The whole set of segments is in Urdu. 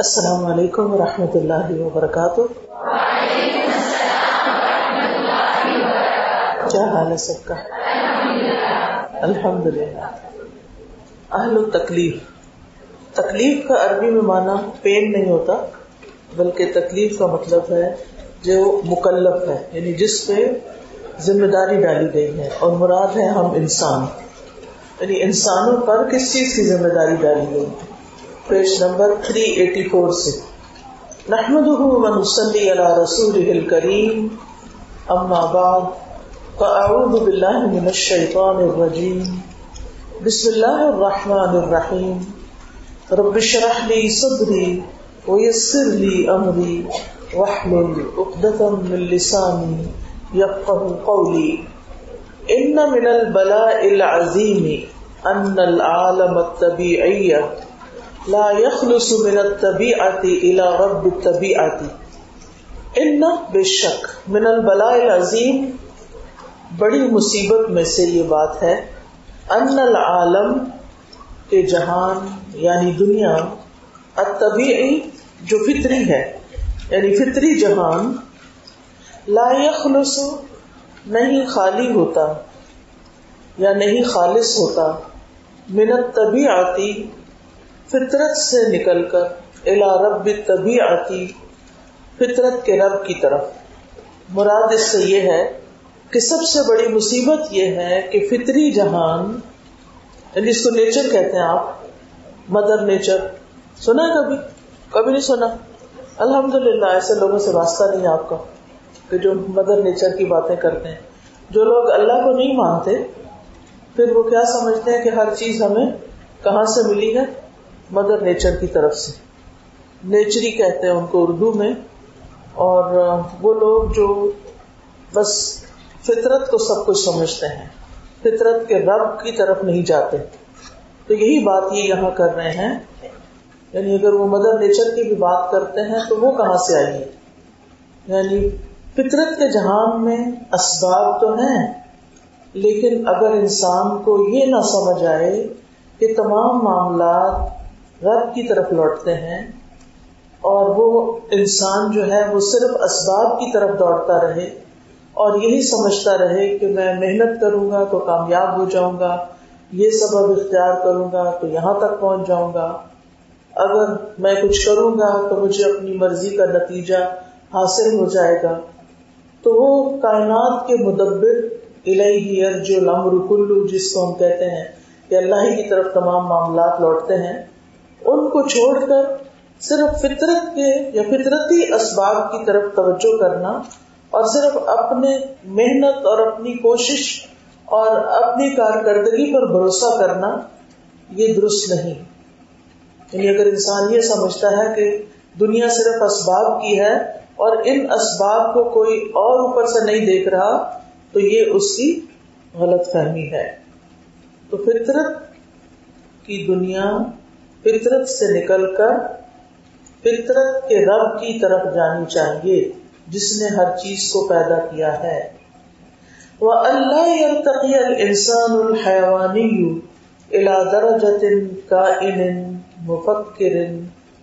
السلام علیکم ورحمۃ اللہ وبرکاتہ۔ کیا حال ہے سب کا؟ الحمد للہ اہل و تکلیف۔ تکلیف کا عربی میں مانا پین نہیں ہوتا، بلکہ تکلیف کا مطلب ہے جو مکلف ہے یعنی جس پہ ذمہ داری ڈالی گئی ہے۔ اور مراد ہے ہم انسان۔ یعنی انسانوں پر کس چیز کی ذمہ داری ڈالی گئی؟ پیج نمبر 384 سے۔ نحمده ونصلي على رسوله الكريم اما بعد، فاعوذ بالله من الشيطان الرجيم بسم الله الرحمن الرحيم رب اشرح لي صدري ويسر لي امري واحلل عقدة من لساني يفقهوا قولي ان من البلاء العظيم ان العالم الطبيعي لا يخلص من الطبيعه الى رب الطبيعه ان بے شک من البلاء العظیم بڑی مصیبت میں سے یہ بات ہے. ان العالم کے جہان یعنی دنیا الطبیعی جو فطری ہے یعنی فطری جہان لا يخلص، نہیں خالی ہوتا یا نہیں خالص ہوتا. من الطبیعتی فطرت سے نکل کر الا رب طبی آتی فطرت کے رب کی طرف۔ مراد اس سے یہ ہے کہ سب سے بڑی مصیبت یہ ہے کہ فطری جہان یعنی اس کو نیچر کہتے ہیں آپ مدر نیچر سنا ہے کبھی؟ کبھی نہیں سنا؟ الحمد للہ ایسے لوگوں سے واسطہ نہیں آپ کا کہ جو مدر نیچر کی باتیں کرتے ہیں۔ جو لوگ اللہ کو نہیں مانتے، پھر وہ کیا سمجھتے ہیں کہ ہر چیز ہمیں کہاں سے ملی ہے؟ مدر نیچر کی طرف سے۔ نیچری کہتے ہیں ان کو اردو میں۔ اور وہ لوگ جو بس فطرت کو سب کچھ سمجھتے ہیں۔ فطرت کے رب کی طرف نہیں جاتے۔ تو یہی بات یہ یہاں کر رہے ہیں۔ یعنی اگر وہ مدر نیچر کی بھی بات کرتے ہیں تو وہ کہاں سے آئی ہے یعنی فطرت کے جہان میں اسباب تو ہیں، لیکن اگر انسان کو یہ نہ سمجھ آئے کہ تمام معاملات رب کی طرف لوٹتے ہیں اور وہ انسان جو ہے وہ صرف اسباب کی طرف دوڑتا رہے اور یہی سمجھتا رہے کہ میں محنت کروں گا تو کامیاب ہو جاؤں گا، یہ سبب اختیار کروں گا تو یہاں تک پہنچ جاؤں گا۔ اگر میں کچھ کروں گا تو مجھے اپنی مرضی کا نتیجہ حاصل ہو جائے گا۔ تو وہ کائنات کے مدبر الہی جو لمر کلو، جس کو ہم کہتے ہیں کہ اللہ ہی کی طرف تمام معاملات لوٹتے ہیں۔ ان کو چھوڑ کر صرف فطرت کے یا فطرتی اسباب کی طرف توجہ کرنا اور صرف اپنے محنت اور اپنی کوشش اور اپنی کارکردگی پر بھروسہ کرنا یہ درست نہیں۔ یعنی اگر انسان یہ سمجھتا ہے کہ دنیا صرف اسباب کی ہے اور ان اسباب کو کوئی اور اوپر سے نہیں دیکھ رہا، تو یہ اس کی غلط فہمی ہے۔ تو فطرت کی دنیا فطرت سے نکل کر فطرت کے رب کی طرف جانی چاہیے، جس نے ہر چیز کو پیدا کیا ہے۔ وہ اللہ انسان الحیوانی درجت کا ان مفکر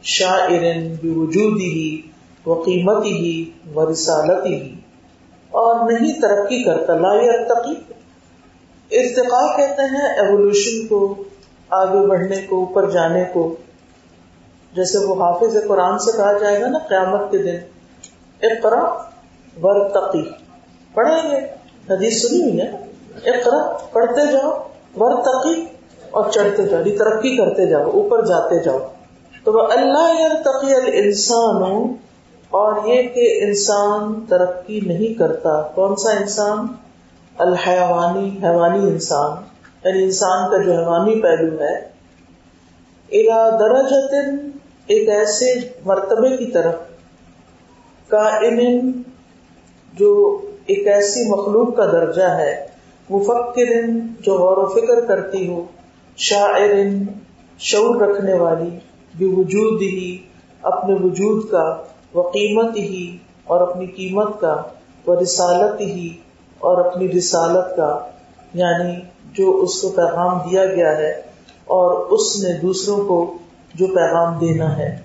شاعر بوجودی ہی و قیمتی ہی و رسالتی ہی اور نہیں ترقی کرتا، لا یرتقی ارتقا کہتے ہیں ایوولوشن کو۔ آگے بڑھنے کو، اوپر جانے کو۔ جیسے وہ حافظ قرآن سے کہا جائے گا نا، قیامت کے دن۔ اقرا ورتقی پڑھیں گے۔ حدیث سنی ہوئی ہے۔ اقرا پڑھتے جاؤ ورتقی اور چڑھتے جاؤ۔ یعنی ترقی کرتے جاؤ، اوپر جاتے جاؤ۔ تو وہ اللہ تقی انسان اور یہ کہ انسان ترقی نہیں کرتا۔ کون سا انسان؟ الحیوانی، حیوانی انسان۔ یعنی انسان کا جو حیوانی پہلو ہے، الا درجت ایک ایسے مرتبے کی طرف کا ان جو ایک ایسی مخلوق کا درجہ ہے مفکر جو غور و فکر کرتی ہو شاعر شعور رکھنے والی بھی وجود ہی اپنے وجود کا وہ قیمت ہی اور اپنی قیمت کا وہ رسالت ہی اور اپنی رسالت کا یعنی جو اس کو پیغام دیا گیا ہے اور اس نے دوسروں کو جو پیغام دینا ہے۔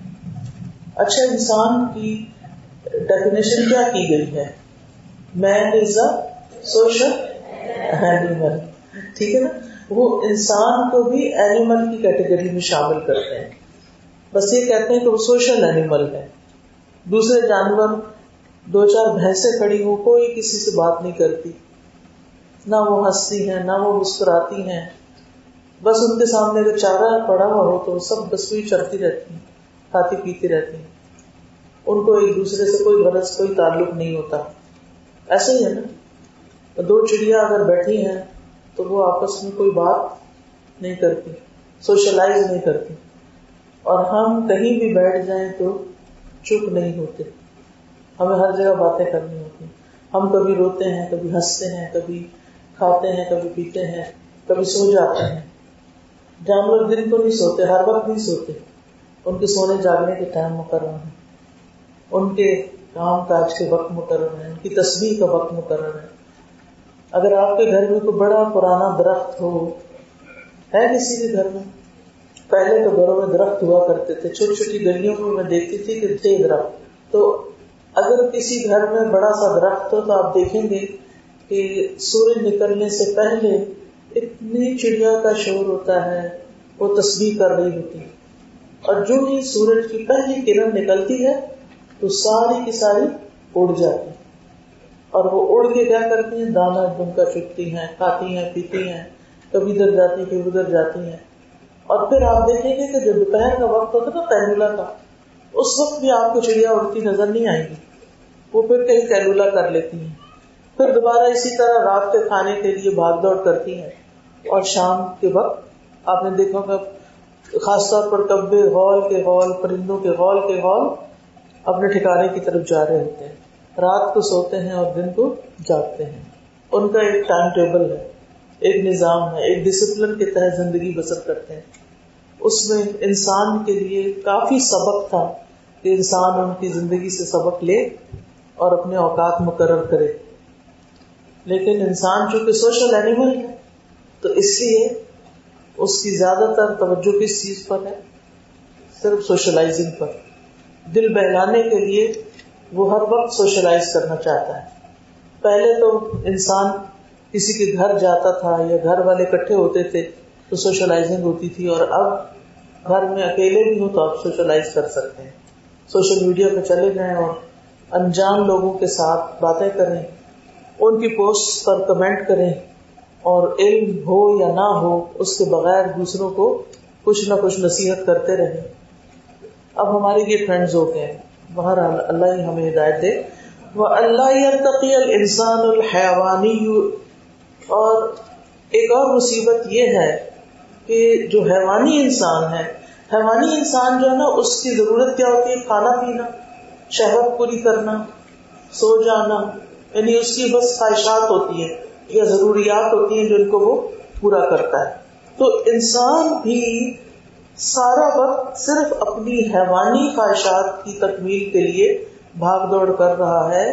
اچھا انسان کی ڈیفینیشن کیا کی گئی ہے؟ مین از اے سوشل اینیمل ٹھیک ہے نا؟ وہ انسان کو بھی اینیمل کی کیٹیگری میں شامل کرتے ہیں۔ بس یہ کہتے ہیں کہ وہ سوشل اینیمل ہے۔ دوسرے جانور، دو چار بھینسیں کھڑی ہو کوئی کسی سے بات نہیں کرتی۔ نہ وہ ہنستی ہیں، نہ وہ مسکراتی ہیں۔ بس ان کے سامنے اگر چارہ پڑا ہوا ہو تو سب بس وہی چڑھتی رہتی ہیں، کھاتی پیتی رہتی ہیں۔ ان کو ایک دوسرے سے کوئی غرض، کوئی تعلق نہیں ہوتا۔ ایسا ہی ہے نا۔ دو چڑیا اگر بیٹھی ہیں تو وہ آپس میں کوئی بات نہیں کرتی، سوشلائز نہیں کرتی۔ اور ہم کہیں بھی بیٹھ جائیں تو چپ نہیں ہوتے۔ ہمیں ہر جگہ باتیں کرنی ہوتی۔ ہم کبھی روتے ہیں، کبھی ہنستے ہیں، کبھی کھاتے ہیں، کبھی پیتے ہیں، کبھی سو جاتے ہیں۔ جانور دن کو نہیں سوتے، ہر وقت نہیں سوتے۔ ان کے سونے جاگنے کے ٹائم مقرر ہے ان کے کام کاج کے وقت مقرر ہے ان کی تصویر کا وقت مقرر ہے۔ اگر آپ کے گھر میں کوئی بڑا پرانا درخت ہو، ہے کسی کے گھر میں؟ پہلے تو گھروں میں درخت ہوا کرتے تھے، چھوٹی چھوٹی گلیوں میں میں دیکھتی تھی کہ تھے درخت۔ تو اگر کسی گھر میں بڑا سا درخت ہو تو آپ دیکھیں گے کہ سورج نکلنے سے پہلے اتنی چڑیا کا شور ہوتا ہے، وہ تصویر کر رہی ہوتی ہے۔ اور جو ہی سورج کی پہلی کرن نکلتی ہے، تو ساری کی ساری اڑ جاتی اور وہ اڑ کے کیا کرتی ہیں؟ دانا دم کا چکتی ہیں، کھاتی ہیں، پیتی ہیں، کبھی ادھر جاتی کبھی ادھر جاتی ہیں۔ اور پھر آپ دیکھیں گے کہ جو دوپہر کا وقت ہوتا نا پہلولا کا، اس وقت بھی آپ کو چڑیا اڑتی نظر نہیں آئے گی۔ وہ پھر کہیں کیلولا کر لیتی ہیں۔ پھر دوبارہ اسی طرح رات کے کھانے کے لیے بھاگ دوڑ کرتی ہیں۔ اور شام کے وقت آپ نے دیکھا کہ خاص طور پر کبے ہال کے ہال، پرندوں کے ہال کے ہال اپنے ٹھکانے کی طرف جا رہے ہوتے ہیں۔ رات کو سوتے ہیں اور دن کو جاگتے ہیں۔ ان کا ایک ٹائم ٹیبل ہے، ایک نظام ہے، ایک ڈسپلن کے تحت زندگی بسر کرتے ہیں۔ اس میں انسان کے لیے کافی سبق تھا کہ انسان ان کی زندگی سے سبق لے اور اپنے اوقات مقرر کرے۔ لیکن انسان چونکہ سوشل اینیمل ہے، تو اس لیے اس کی زیادہ تر توجہ کس چیز پر ہے؟ صرف سوشلائزنگ پر۔ دل بہلانے کے لیے وہ ہر وقت سوشلائز کرنا چاہتا ہے۔ پہلے تو انسان کسی کے گھر جاتا تھا یا گھر والے اکٹھے ہوتے تھے تو سوشلائزنگ ہوتی تھی، اور اب گھر میں اکیلے بھی ہو تو آپ سوشلائز کر سکتے ہیں۔ سوشل میڈیا پہ چلے جائیں اور انجان لوگوں کے ساتھ باتیں کریں۔ ان کی پوسٹ پر کمنٹ کریں اور علم ہو یا نہ ہو، اس کے بغیر دوسروں کو کچھ نہ کچھ نصیحت کرتے رہے اب ہمارے یہ فرینڈز ہو گئے باہر اللہ ہی ہمیں ہدایت دے۔ وہ اللہ انسان الحیوانی اور ایک اور مصیبت یہ ہے کہ جو حیوانی انسان ہے، حیوانی انسان جو ہے نا، اس کی ضرورت کیا ہوتی ہے؟ کھانا پینا، شہوت پوری کرنا، سو جانا۔ یعنی اس کی بس خواہشات ہوتی ہیں، یا ضروریات ہوتی ہیں جن کو وہ پورا کرتا ہے۔ تو انسان بھی سارا وقت صرف اپنی حیوانی خواہشات کی تکمیل کے لیے بھاگ دوڑ کر رہا ہے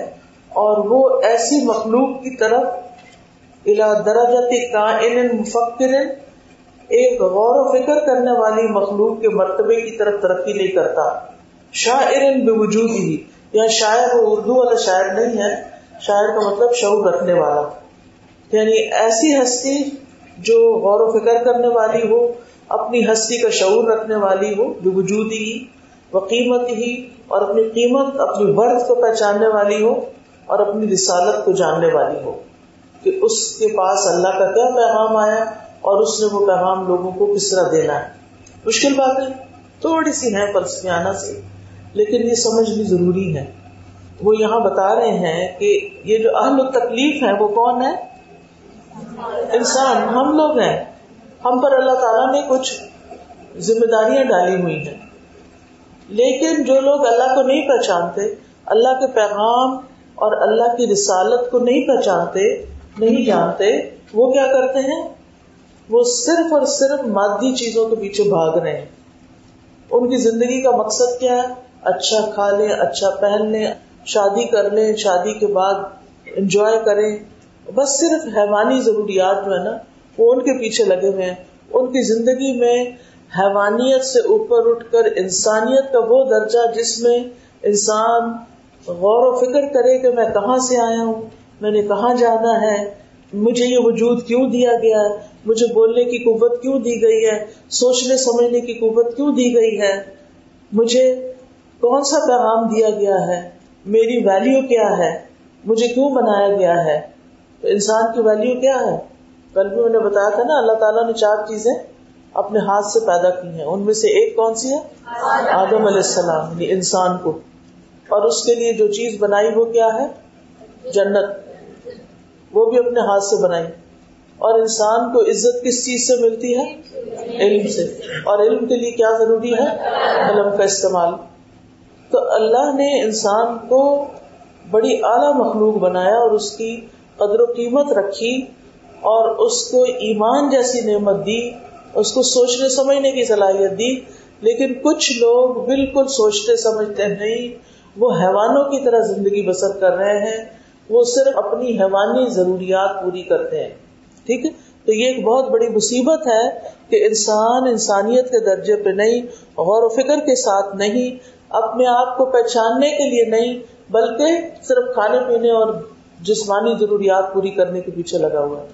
اور وہ ایسی مخلوق کی طرف الا درجت کائن مفکر، ایک غور و فکر کرنے والی مخلوق کے مرتبے کی طرف ترقی نہیں کرتا۔ شاعر بے وجود ہی، یا شاعر وہ اردو والا شاعر نہیں ہے شاعر کا مطلب شعور رکھنے والا۔ یعنی ایسی ہستی جو غور و فکر کرنے والی ہو، اپنی ہستی کا شعور رکھنے والی ہو، جو وجود ہی، وہ قیمت ہی، اور اپنی قیمت، اپنی ورد کو پہچاننے والی ہو، اور اپنی رسالت کو جاننے والی ہو۔ کہ اس کے پاس اللہ کا کیا پیغام آیا، اور اس نے وہ پیغام لوگوں کو کس طرح دینا ہے۔ مشکل بات ہے، تھوڑی سی ہے پرسیانہ سے، لیکن یہ سمجھنی ضروری ہے۔ وہ یہاں بتا رہے ہیں کہ یہ جو اہم تکلیف ہے وہ کون ہے انسان، ہم لوگ ہیں۔ ہم پر اللہ تعالیٰ نے کچھ ذمہ داریاں ڈالی ہوئی ہیں۔ لیکن جو لوگ اللہ کو نہیں پہچانتے، اللہ کے پیغام اور اللہ کی رسالت کو نہیں پہچانتے، نہیں جانتے، وہ کیا کرتے ہیں؟ وہ صرف اور صرف مادی چیزوں کے پیچھے بھاگ رہے ہیں۔ ان کی زندگی کا مقصد کیا ہے؟ اچھا کھا لیں اچھا پہن لیں شادی کر لیں، شادی کے بعد انجوائے کریں۔ بس صرف حیوانی ضروریات جو ہے نا، وہ ان کے پیچھے لگے ہوئے ہیں۔ ان کی زندگی میں حیوانیت سے اوپر اٹھ کر انسانیت کا وہ درجہ جس میں انسان غور و فکر کرے کہ میں کہاں سے آیا ہوں، میں نے کہاں جانا ہے، مجھے یہ وجود کیوں دیا گیا ہے؟ مجھے بولنے کی قوت کیوں دی گئی ہے؟ سوچنے، سمجھنے کی قوت کیوں دی گئی ہے؟ مجھے کون سا پیغام دیا گیا ہے؟ میری ویلیو کیا ہے؟ مجھے کیوں بنایا گیا ہے؟ تو انسان کی ویلیو کیا ہے؟ کل بھی میں نے بتایا تھا نا، اللہ تعالیٰ نے چار چیزیں اپنے ہاتھ سے پیدا کی ہیں۔ ان میں سے ایک کون سی ہے؟ آدم علیہ السلام یعنی انسان کو۔ اور اس کے لیے جو چیز بنائی وہ کیا ہے؟ جنت۔ وہ بھی اپنے ہاتھ سے بنائی۔ اور انسان کو عزت کس چیز سے ملتی ہے؟ علم سے۔ اور علم کے لیے کیا ضروری ہے؟ علم کا استعمال۔ تو اللہ نے انسان کو بڑی اعلی مخلوق بنایا اور اس کی قدر و قیمت رکھی اور اس کو ایمان جیسی نعمت دی، اس کو سوچنے سمجھنے کی صلاحیت دی۔ لیکن کچھ لوگ بالکل سوچتے سمجھتے نہیں، وہ حیوانوں کی طرح زندگی بسر کر رہے ہیں، وہ صرف اپنی حیوانی ضروریات پوری کرتے ہیں۔ ٹھیک ہے؟ تو یہ ایک بہت بڑی مصیبت ہے کہ انسان انسانیت کے درجے پہ نہیں، غور و فکر کے ساتھ نہیں اپنے آپ کو پہچاننے کے لیے نہیں، بلکہ صرف کھانے پینے اور جسمانی ضروریات پوری کرنے کے پیچھے لگا ہوا ہے۔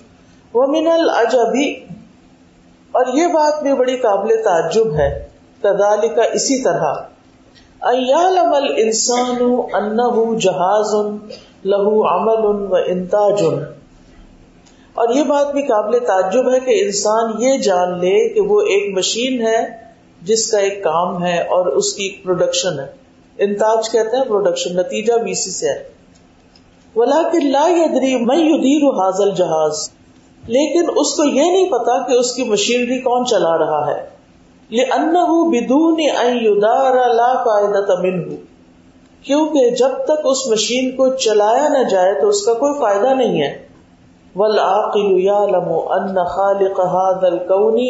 وہ من الجبی اور یہ بات بھی بڑی قابل تعجب ہے۔ تدالی کا اسی طرح۔ ایالم الانسان انه جہاز لہو عمل و انتاج اور یہ بات بھی قابل تعجب ہے کہ انسان یہ جان لے کہ وہ ایک مشین ہے جس کا ایک کام ہے اور اس کی ایک پروڈکشن ہے۔ انتاج کہتے ہیں پروڈکشن نتیجہ بھی اسی سے ہے۔ ولیکن لا یدری من یدیر حاضل جہاز لیکن اس کو یہ نہیں پتا کہ اس کی مشینری کون چلا رہا ہے۔ لأنه بدون لا فائدہ کیونکہ جب تک اس مشین کو چلایا نہ جائے تو اس کا کوئی فائدہ نہیں ہے۔ والعاقل يعلم ان خالق هذا الكون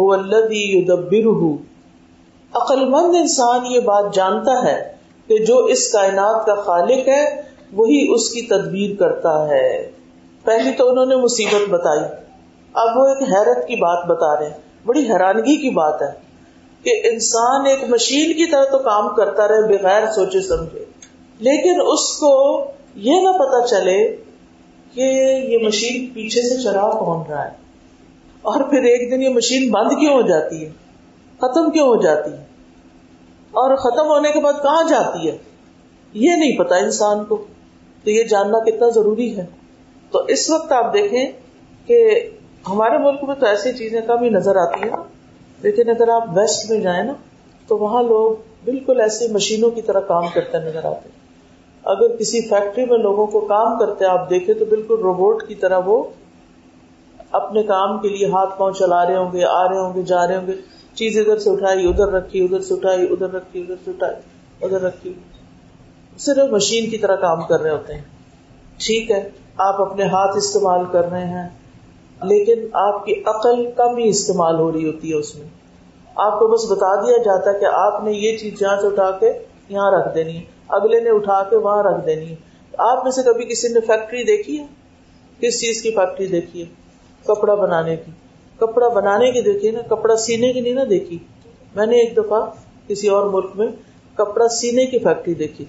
هو الذي يدبره۔ عقل مند انسان یہ بات جانتا ہے کہ جو اس کائنات کا خالق ہے، وہی اس کی تدبیر کرتا ہے۔ پہلی تو انہوں نے مصیبت بتائی۔ اب وہ ایک حیرت کی بات بتا رہے ہیں۔ بڑی حیرانگی کی بات ہے کہ انسان ایک مشین کی طرح تو کام کرتا رہے، بغیر سوچے سمجھے۔ لیکن اس کو یہ نہ پتا چلے کہ یہ مشین پیچھے سے چلا کون رہا ہے۔ اور پھر ایک دن یہ مشین بند کیوں ہو جاتی ہے؟ ختم کیوں ہو جاتی ہے؟ اور ختم ہونے کے بعد کہاں جاتی ہے؟ یہ نہیں پتا انسان کو تو یہ جاننا کتنا ضروری ہے۔ تو اس وقت آپ دیکھیں کہ ہمارے ملک میں تو ایسی چیزیں کم ہی نظر آتی ہیں۔ لیکن اگر آپ ویسٹ میں جائیں نا، تو وہاں لوگ بالکل ایسے مشینوں کی طرح کام کرتے نظر آتے اگر کسی فیکٹری میں لوگوں کو کام کرتے آپ دیکھیں تو بالکل روبوٹ کی طرح وہ اپنے کام کے لیے ہاتھ پاؤں چلا رہے ہوں گے، آ رہے ہوں گے، جا رہے ہوں گے۔ چیز ادھر سے اٹھائی، ادھر رکھی، ادھر سے اٹھائی، ادھر رکھی، ادھر سے اٹھائی، ادھر رکھی۔ صرف مشین کی طرح کام کر رہے ہوتے ہیں۔ ٹھیک ہے، آپ اپنے ہاتھ استعمال کر رہے ہیں، لیکن آپ کی عقل کم ہی استعمال ہو رہی ہوتی ہے اس میں۔ آپ کو بس بتا دیا جاتا ہے کہ آپ نے یہ چیز جہاں سے اٹھا کے یہاں رکھ دینی ہے اگلے نے اٹھا کے وہاں رکھ دینی۔ ہے آپ میں سے کبھی کسی نے فیکٹری دیکھی ہے؟ کس چیز کی فیکٹری دیکھی ہے؟ کپڑا بنانے کی۔ کپڑا بنانے کی دیکھی نا، کپڑا سینے کی نہیں نا دیکھی۔ میں نے ایک دفعہ کسی اور ملک میں کپڑا سینے کی فیکٹری دیکھی۔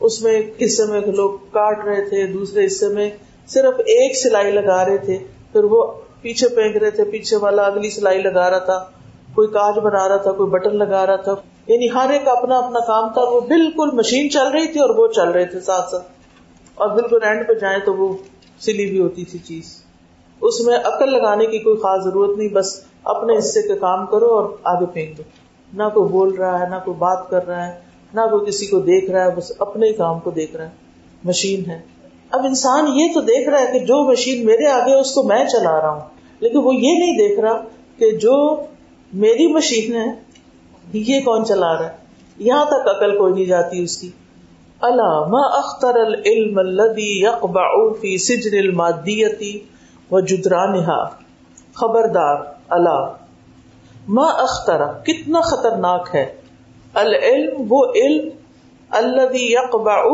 اس میں ایک حصے میں لوگ کاٹ رہے تھے، دوسرے حصے میں صرف ایک سلائی لگا رہے تھے۔ پھر وہ پیچھے پھینک رہے تھے، پیچھے والا اگلی سلائی لگا رہا تھا۔ کوئی کاج بنا رہا تھا، کوئی بٹن لگا رہا تھا۔ یعنی ہر ایک اپنا اپنا کام تھا، وہ بالکل مشین چل رہی تھی اور وہ چل رہے تھے ساتھ ساتھ۔ اور بالکل اینڈ پہ جائیں تو وہ سلی بھی ہوتی تھی چیز۔ اس میں عقل لگانے کی کوئی خاص ضرورت نہیں، بس اپنے حصے کا کام کرو اور آگے پھینک دو۔ نہ کوئی بول رہا ہے، نہ کوئی بات کر رہا ہے، نہ کوئی کسی کو دیکھ رہا ہے، بس اپنے ہی کام کو دیکھ رہا ہے۔ مشین ہے۔ اب انسان یہ تو دیکھ رہا ہے کہ جو مشین میرے آگے اس کو میں چلا رہا ہوں۔ لیکن وہ یہ نہیں دیکھ رہا کہ جو میری مشین ہے، یہ کون چلا رہا ہے۔ یہاں تک عقل کوئی نہیں جاتی اس کی۔ اللہ ما اختر العلم الذي يقبع في سجن المادیتی و جدرانها خبردار اللہ ما اختر، کتنا خطرناک ہے۔ العلم، وہ علم الذي يقبع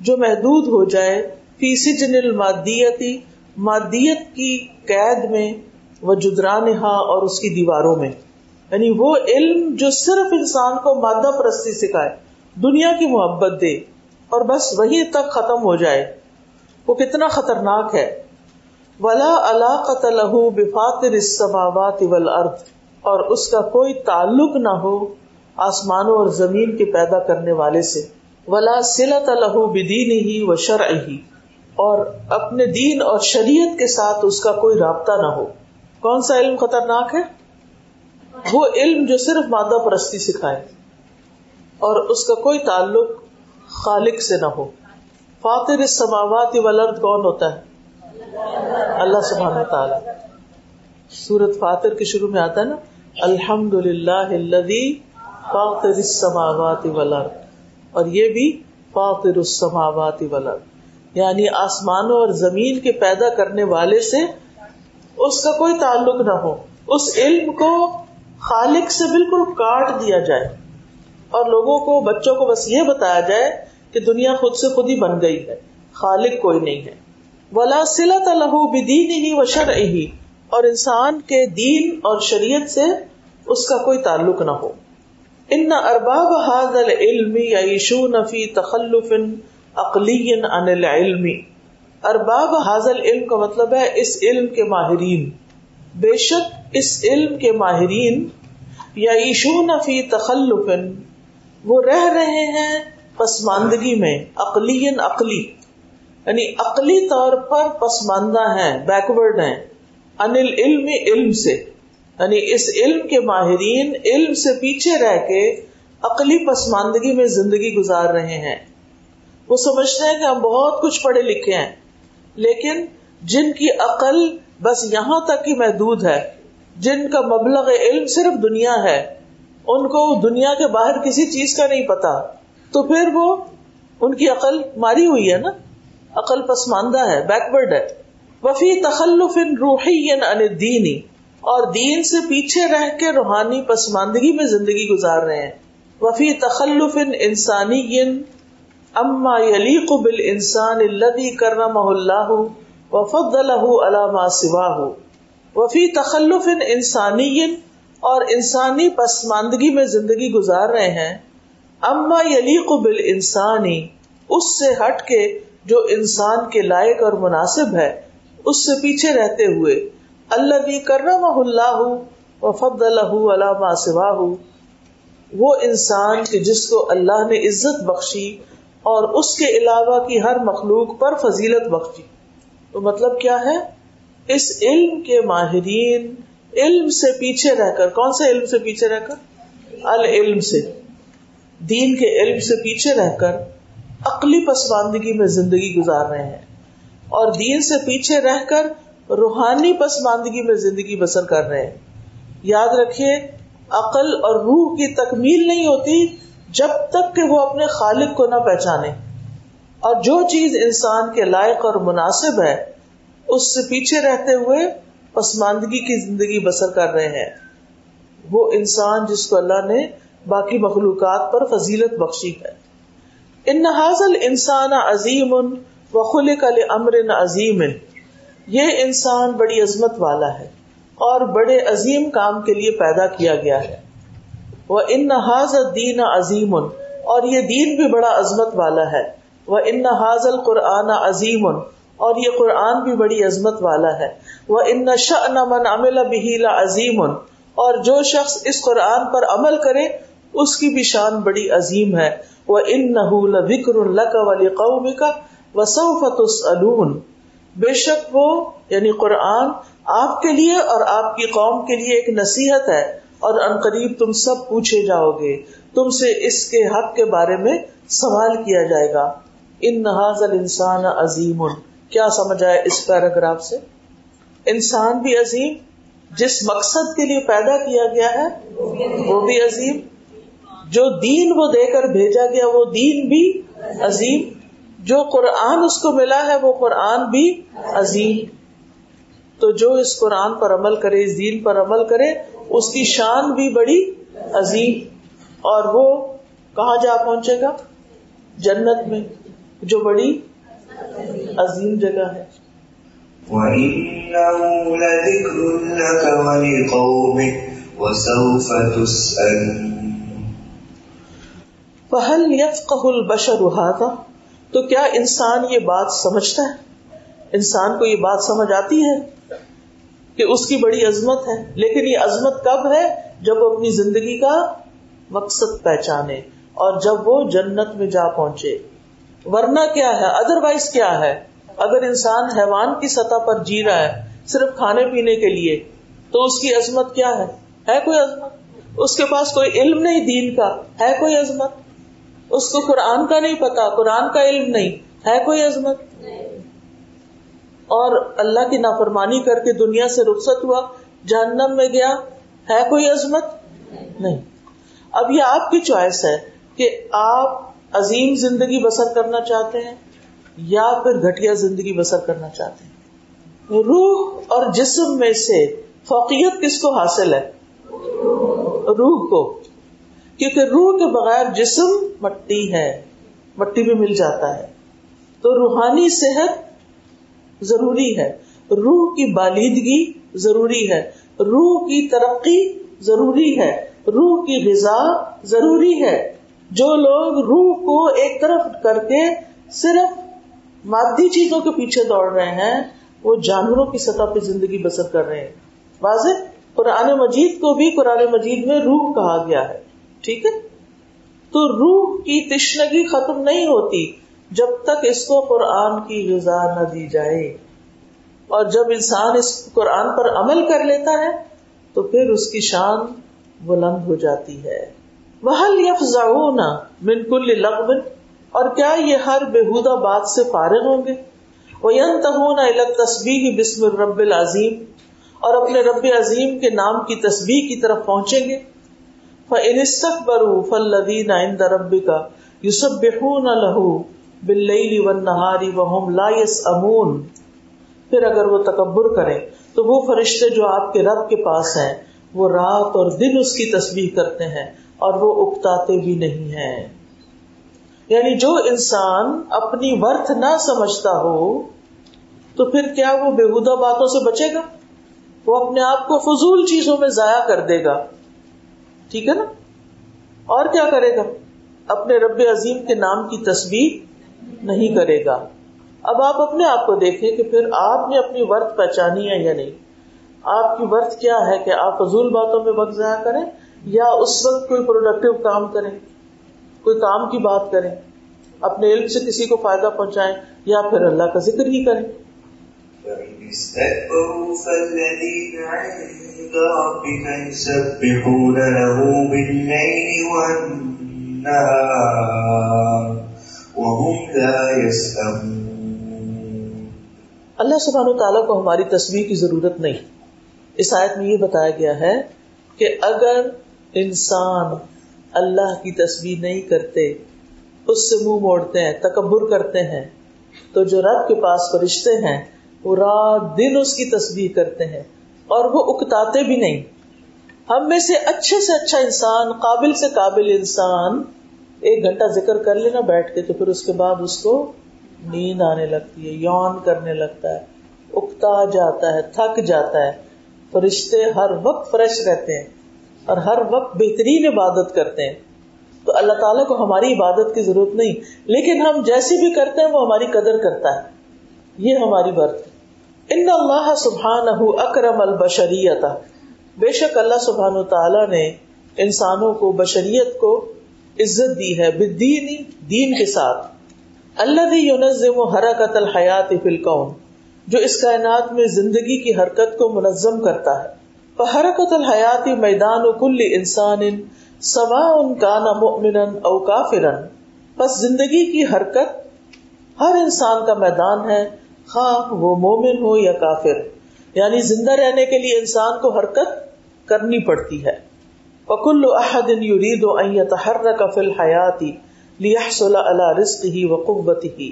جو محدود ہو جائے، فی سجن المادیتی، مادیت کی قید میں وہ جدران اور اس کی دیواروں میں۔ یعنی وہ علم جو صرف انسان کو مادہ پرستی سکھائے، دنیا کی محبت دے، اور بس وہی تک ختم ہو جائے۔ وہ کتنا خطرناک ہے۔ ولا علاقت لہو بفاتر السماوات والارض، اور اس کا کوئی تعلق نہ ہو آسمانوں اور زمین کے پیدا کرنے والے سے۔ ولا سلت لہو بدین ہی و اور اپنے دین اور شریعت کے ساتھ اس کا کوئی رابطہ نہ ہو۔ کون سا علم خطرناک ہے؟ وہ علم جو صرف مادہ پرستی سکھائے، اور اس کا کوئی تعلق خالق سے نہ ہو۔ فاطر السماوات والارض کون ہوتا ہے؟ اللہ سبحانہ تعالی سورت فاتر کے شروع میں آتا ہے نا الحمد للہ فاطر السماوات والارض۔ اور یہ بھی فاطر السماوات والارض۔ یعنی آسمانوں اور زمین کے پیدا کرنے والے سے اس کا کوئی تعلق نہ ہو۔ اس علم کو خالق سے بالکل کاٹ دیا جائے۔ اور لوگوں کو، بچوں کو بس یہ بتایا جائے کہ دنیا خود سے خود ہی بن گئی ہے۔ خالق کوئی نہیں ہے۔ ولا سلط الح بدین ہی و شر ہی اور انسان کے دین اور شریعت سے اس کا کوئی تعلق نہ ہو۔ ان ارباب حاضل علم یا نفی تخلف عقلی ان العلم۔ ارباب حاضل علم کا مطلب ہے اس علم کے ماہرین۔ بے شک اس علم کے ماہرین یا ایشون فی تخلف۔ وہ رہ رہے ہیں پسماندگی میں عقلی عقلی۔ یعنی عقلی طور پر پسماندہ ہیں بیکورڈ ہیں۔ انل علم علم سے۔ یعنی اس علم کے ماہرین علم سے پیچھے رہ کے عقلی پسماندگی میں زندگی گزار رہے ہیں۔ وہ سمجھتے ہیں کہ ہم بہت کچھ پڑھے لکھے ہیں، لیکن جن کی عقل بس یہاں تک ہی محدود ہے، جن کا مبلغ علم صرف دنیا ہے، ان کو دنیا کے باہر کسی چیز کا نہیں پتا۔ تو پھر وہ ان کی عقل ماری ہوئی ہے نا؟ عقل پسماندہ ہے بیکورڈ ہے۔ وفی تخلف ان روحی ان دینی اور دین سے پیچھے رہ کے روحانی پسماندگی میں زندگی گزار رہے ہیں۔ وفی تخلف انسانی اما یلیق بال انسان الدی کرنا اللہ وفد الح علامہ سواہ وفی تخلف انسانی اور انسانی پسماندگی میں زندگی گزار رہے ہیں۔ اما یلیق بال انسانی اس سے ہٹ کے جو انسان کے لائق اور مناسب ہے، اس سے پیچھے رہتے ہوئے اللہ بھی کرم اللہ وفد الح علامہ سواہ، وہ انسان جس کو اللہ نے عزت بخشی اور اس کے علاوہ کی ہر مخلوق پر فضیلت بخشی۔ تو مطلب کیا ہے؟ اس علم کے ماہرین علم سے پیچھے رہ کر، کون سے علم سے پیچھے رہ کر؟ العلم سے۔ دین کے علم سے پیچھے رہ کر عقلی پسماندگی میں زندگی گزار رہے ہیں اور دین سے پیچھے رہ کر روحانی پسماندگی میں زندگی بسر کر رہے ہیں۔ یاد رکھیے، عقل اور روح کی تکمیل نہیں ہوتی جب تک کہ وہ اپنے خالق کو نہ پہچانے۔ اور جو چیز انسان کے لائق اور مناسب ہے، اس سے پیچھے رہتے ہوئے پسماندگی کی زندگی بسر کر رہے ہیں۔ وہ انسان جس کو اللہ نے باقی مخلوقات پر فضیلت بخشی ہے۔ ان حاضل انسان عظیم امر عظیم. یہ انسان بڑی عظمت والا ہے اور بڑے عظیم کام کے لیے پیدا کیا گیا ہے. وہ ان حاضر دین عظیم، اور یہ دین بھی بڑا عظمت والا ہے. وہ ان حاضل قرآن عظیم، اور یہ قرآن بھی بڑی عظمت والا ہے. وہ ان من عمل بہیلا عظیم اور جو شخص اس قرآن پر عمل کرے اس کی بھی شان بڑی عظیم ہے۔ وہ ان نہ وکر قوم کا وسعت بے شک وہ یعنی قرآن، آپ کے لیے اور آپ کی قوم کے لیے ایک نصیحت ہے اور ان قریب تم سب پوچھے جاؤ گے۔ تم سے اس کے حق کے بارے میں سوال کیا جائے گا۔ ان نہاز انسان عظیم کیا سمجھ آئے اس پیراگراف سے؟ انسان بھی عظیم، جس مقصد کے لیے پیدا کیا گیا ہے وہ بھی عظیم۔ جو دین وہ دے کر بھیجا گیا، وہ دین بھی عظیم۔ جو قرآن اس کو ملا ہے، وہ قرآن بھی عظیم۔ تو جو اس قرآن پر عمل کرے، اس دین پر عمل کرے، اس کی شان بھی بڑی عظیم۔ اور وہ کہاں جا پہنچے گا؟ جنت میں، جو بڑی عظیم جگہ ہے۔ وَإِنَّهُ لَذِكْرٌ لَكَ وَلِقَوْمِكَ وسوف تسألون فہل يفقه البشر هذا؟ تو کیا انسان یہ بات سمجھتا ہے؟ انسان کو یہ بات سمجھ آتی ہے کہ اس کی بڑی عظمت ہے، لیکن یہ عظمت کب ہے؟ جب وہ اپنی زندگی کا مقصد پہچانے اور جب وہ جنت میں جا پہنچے۔ ورنہ کیا ہے؟ ادر وائز کیا ہے؟ اگر انسان حیوان کی سطح پر جی رہا ہے صرف کھانے پینے کے لیے، تو اس کی عظمت کیا ہے؟ ہے کوئی عظمت؟ اس کے پاس کوئی علم نہیں دین کا، ہے کوئی عظمت؟ اس کو قرآن کا نہیں پتا، قرآن کا علم نہیں۔ ہے کوئی عظمت؟ اور اللہ کی نافرمانی کر کے دنیا سے رخصت ہوا، جہنم میں گیا، ہے کوئی عظمت؟ نہیں۔ اب یہ آپ کی چوائس ہے کہ آپ عظیم زندگی بسر کرنا چاہتے ہیں یا پھر گٹیا زندگی بسر کرنا چاہتے ہیں؟ روح اور جسم میں سے فوقیت کس کو حاصل ہے؟ روح کو۔ کیونکہ روح کے بغیر جسم مٹی ہے، مٹی بھی مل جاتا ہے۔ تو روحانی صحت ضروری ہے۔ روح کی بالیدگی ضروری ہے۔ روح کی ترقی ضروری ہے۔ روح کی غذا ضروری ہے۔ جو لوگ روح کو ایک طرف کر کے صرف مادی چیزوں کے پیچھے دوڑ رہے ہیں، وہ جانوروں کی سطح پہ زندگی بسر کر رہے ہیں۔ واضح؟ قرآن مجید کو بھی قرآن مجید میں روح کہا گیا ہے۔ ٹھیک ہے؟ تو روح کی تشنگی ختم نہیں ہوتی جب تک اس کو قرآن کی غذا نہ دی جائے۔ اور جب انسان اس قرآن پر عمل کر لیتا ہے، تو پھر اس کی شان بلند ہو جاتی ہے۔ وہ من کل لغو؟ اور کیا یہ ہر بےحدہ بات سے فارغ ہوں گے؟ وہ الگ تصبیح بسم رب العظیم اور اپنے رب عظیم کے نام کی تصبیح کی طرف پہنچیں گے۔ فنسک برو فل لدین لہو بل نہاری امون پھر اگر وہ تکبر کرے تو وہ فرشتے جو آپ کے رب کے پاس ہیں، وہ رات اور دن اس کی تصویر کرتے ہیں اور وہ اکتاتے بھی نہیں ہیں۔ یعنی جو انسان اپنی ورتھ نہ سمجھتا ہو، تو پھر کیا وہ بےحدہ باتوں سے بچے گا؟ وہ اپنے آپ کو فضول چیزوں میں ضائع کر دے گا۔ ٹھیک ہے نا؟ اور کیا کرے گا؟ اپنے رب عظیم کے نام کی تصویر نہیں کرے گا۔ اب آپ اپنے آپ کو دیکھیں کہ پھر آپ نے اپنی ورت پہچانی ہے یا نہیں؟ آپ کی ورت کیا ہے کہ آپ فضول باتوں میں وقت ضائع کریں یا اس وقت کوئی پروڈکٹیو کام کریں؟ کوئی کام کی بات کریں؟ اپنے علم سے کسی کو فائدہ پہنچائیں یا پھر اللہ کا ذکر ہی کریں؟ اللہ سبحانہ تعالیٰ کو ہماری تصویر کی ضرورت نہیں۔ اس آیت میں یہ بتایا گیا ہے کہ اگر انسان اللہ کی تصویر نہیں کرتے، اس سے منہ موڑتے ہیں، تکبر کرتے ہیں، تو جو رب کے پاس فرشتے ہیں وہ رات دن اس کی تصویر کرتے ہیں اور وہ اکتاتے بھی نہیں۔ ہم میں سے اچھے سے اچھا انسان، قابل سے قابل انسان، ایک گھنٹہ ذکر کر لینا بیٹھ کے تو پھر اس کے بعد اس کو نیند آنے لگتی ہے، یون کرنے لگتا ہے۔ اکتا جاتا ہے، تھک جاتا ہے۔ فرشتے ہر وقت فریش رہتے ہیں اور ہر وقت بہترین عبادت کرتے ہیں۔ تو اللہ تعالیٰ کو ہماری عبادت کی ضرورت نہیں، لیکن ہم جیسی بھی کرتے ہیں وہ ہماری قدر کرتا ہے۔ یہ ہماری برت ان اللہ سبحان اکرم البشریت۔ بے شک اللہ سبحان تعالیٰ نے انسانوں کو، بشریت کو عزت دی ہے بدینی دین کے ساتھ۔ اللہ یونزم و حرکت الحیات فلکون جو اس کائنات میں زندگی کی حرکت کو منظم کرتا ہے۔ حرکت الحیات میدان و کل انسان سوا ان کا نہ او کافرن بس زندگی کی حرکت ہر انسان کا میدان ہے۔ خواہ وہ مومن ہو یا کافر۔ یعنی زندہ رہنے کے لیے انسان کو حرکت کرنی پڑتی ہے۔ وکل احد يريد ان يتحرك في الحياه ليحصل على رزقه وقوته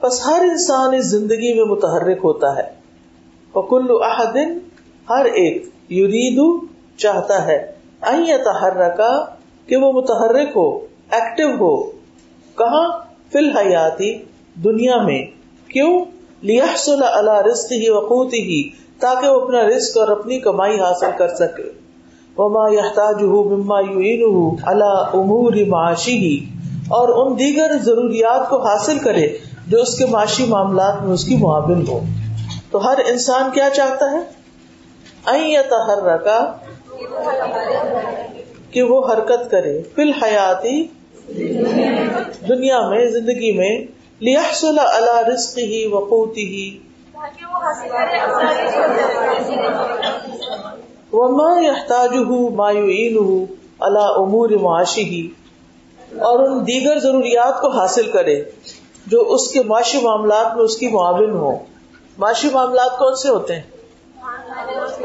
پس ہر انسان اس زندگی میں متحرک ہوتا ہے۔ وکل احد ہر ایک یرید چاہتا ہے ان يتحرك کہ وہ متحرک ہو ایکٹیو ہو۔ کہاں؟ فی الحیاتی دنیا میں۔ کیوں؟ لیحصل على رزقه وقوته، تاکہ وہ اپنا رزق اور اپنی کمائی حاصل کر سکے۔ وما يحتاجه مما يعينه على امور معاشه، اور ان دیگر ضروریات کو حاصل کرے جو اس کے معاشی معاملات میں اس کی معاون ہو۔ تو ہر انسان کیا چاہتا ہے؟ کا کہ وہ حرکت کرے۔ فی الحیاتی دنیا میں، زندگی میں لیحصل علی رزق ہی وقوتی ہی وما يحتاجه ما يعينه على امور معاشه۔ اور ان دیگر ضروریات کو حاصل کرے جو اس کے معاشی معاملات میں اس کی معاون ہو معاشی معاملات کون سے ہوتے ہیں؟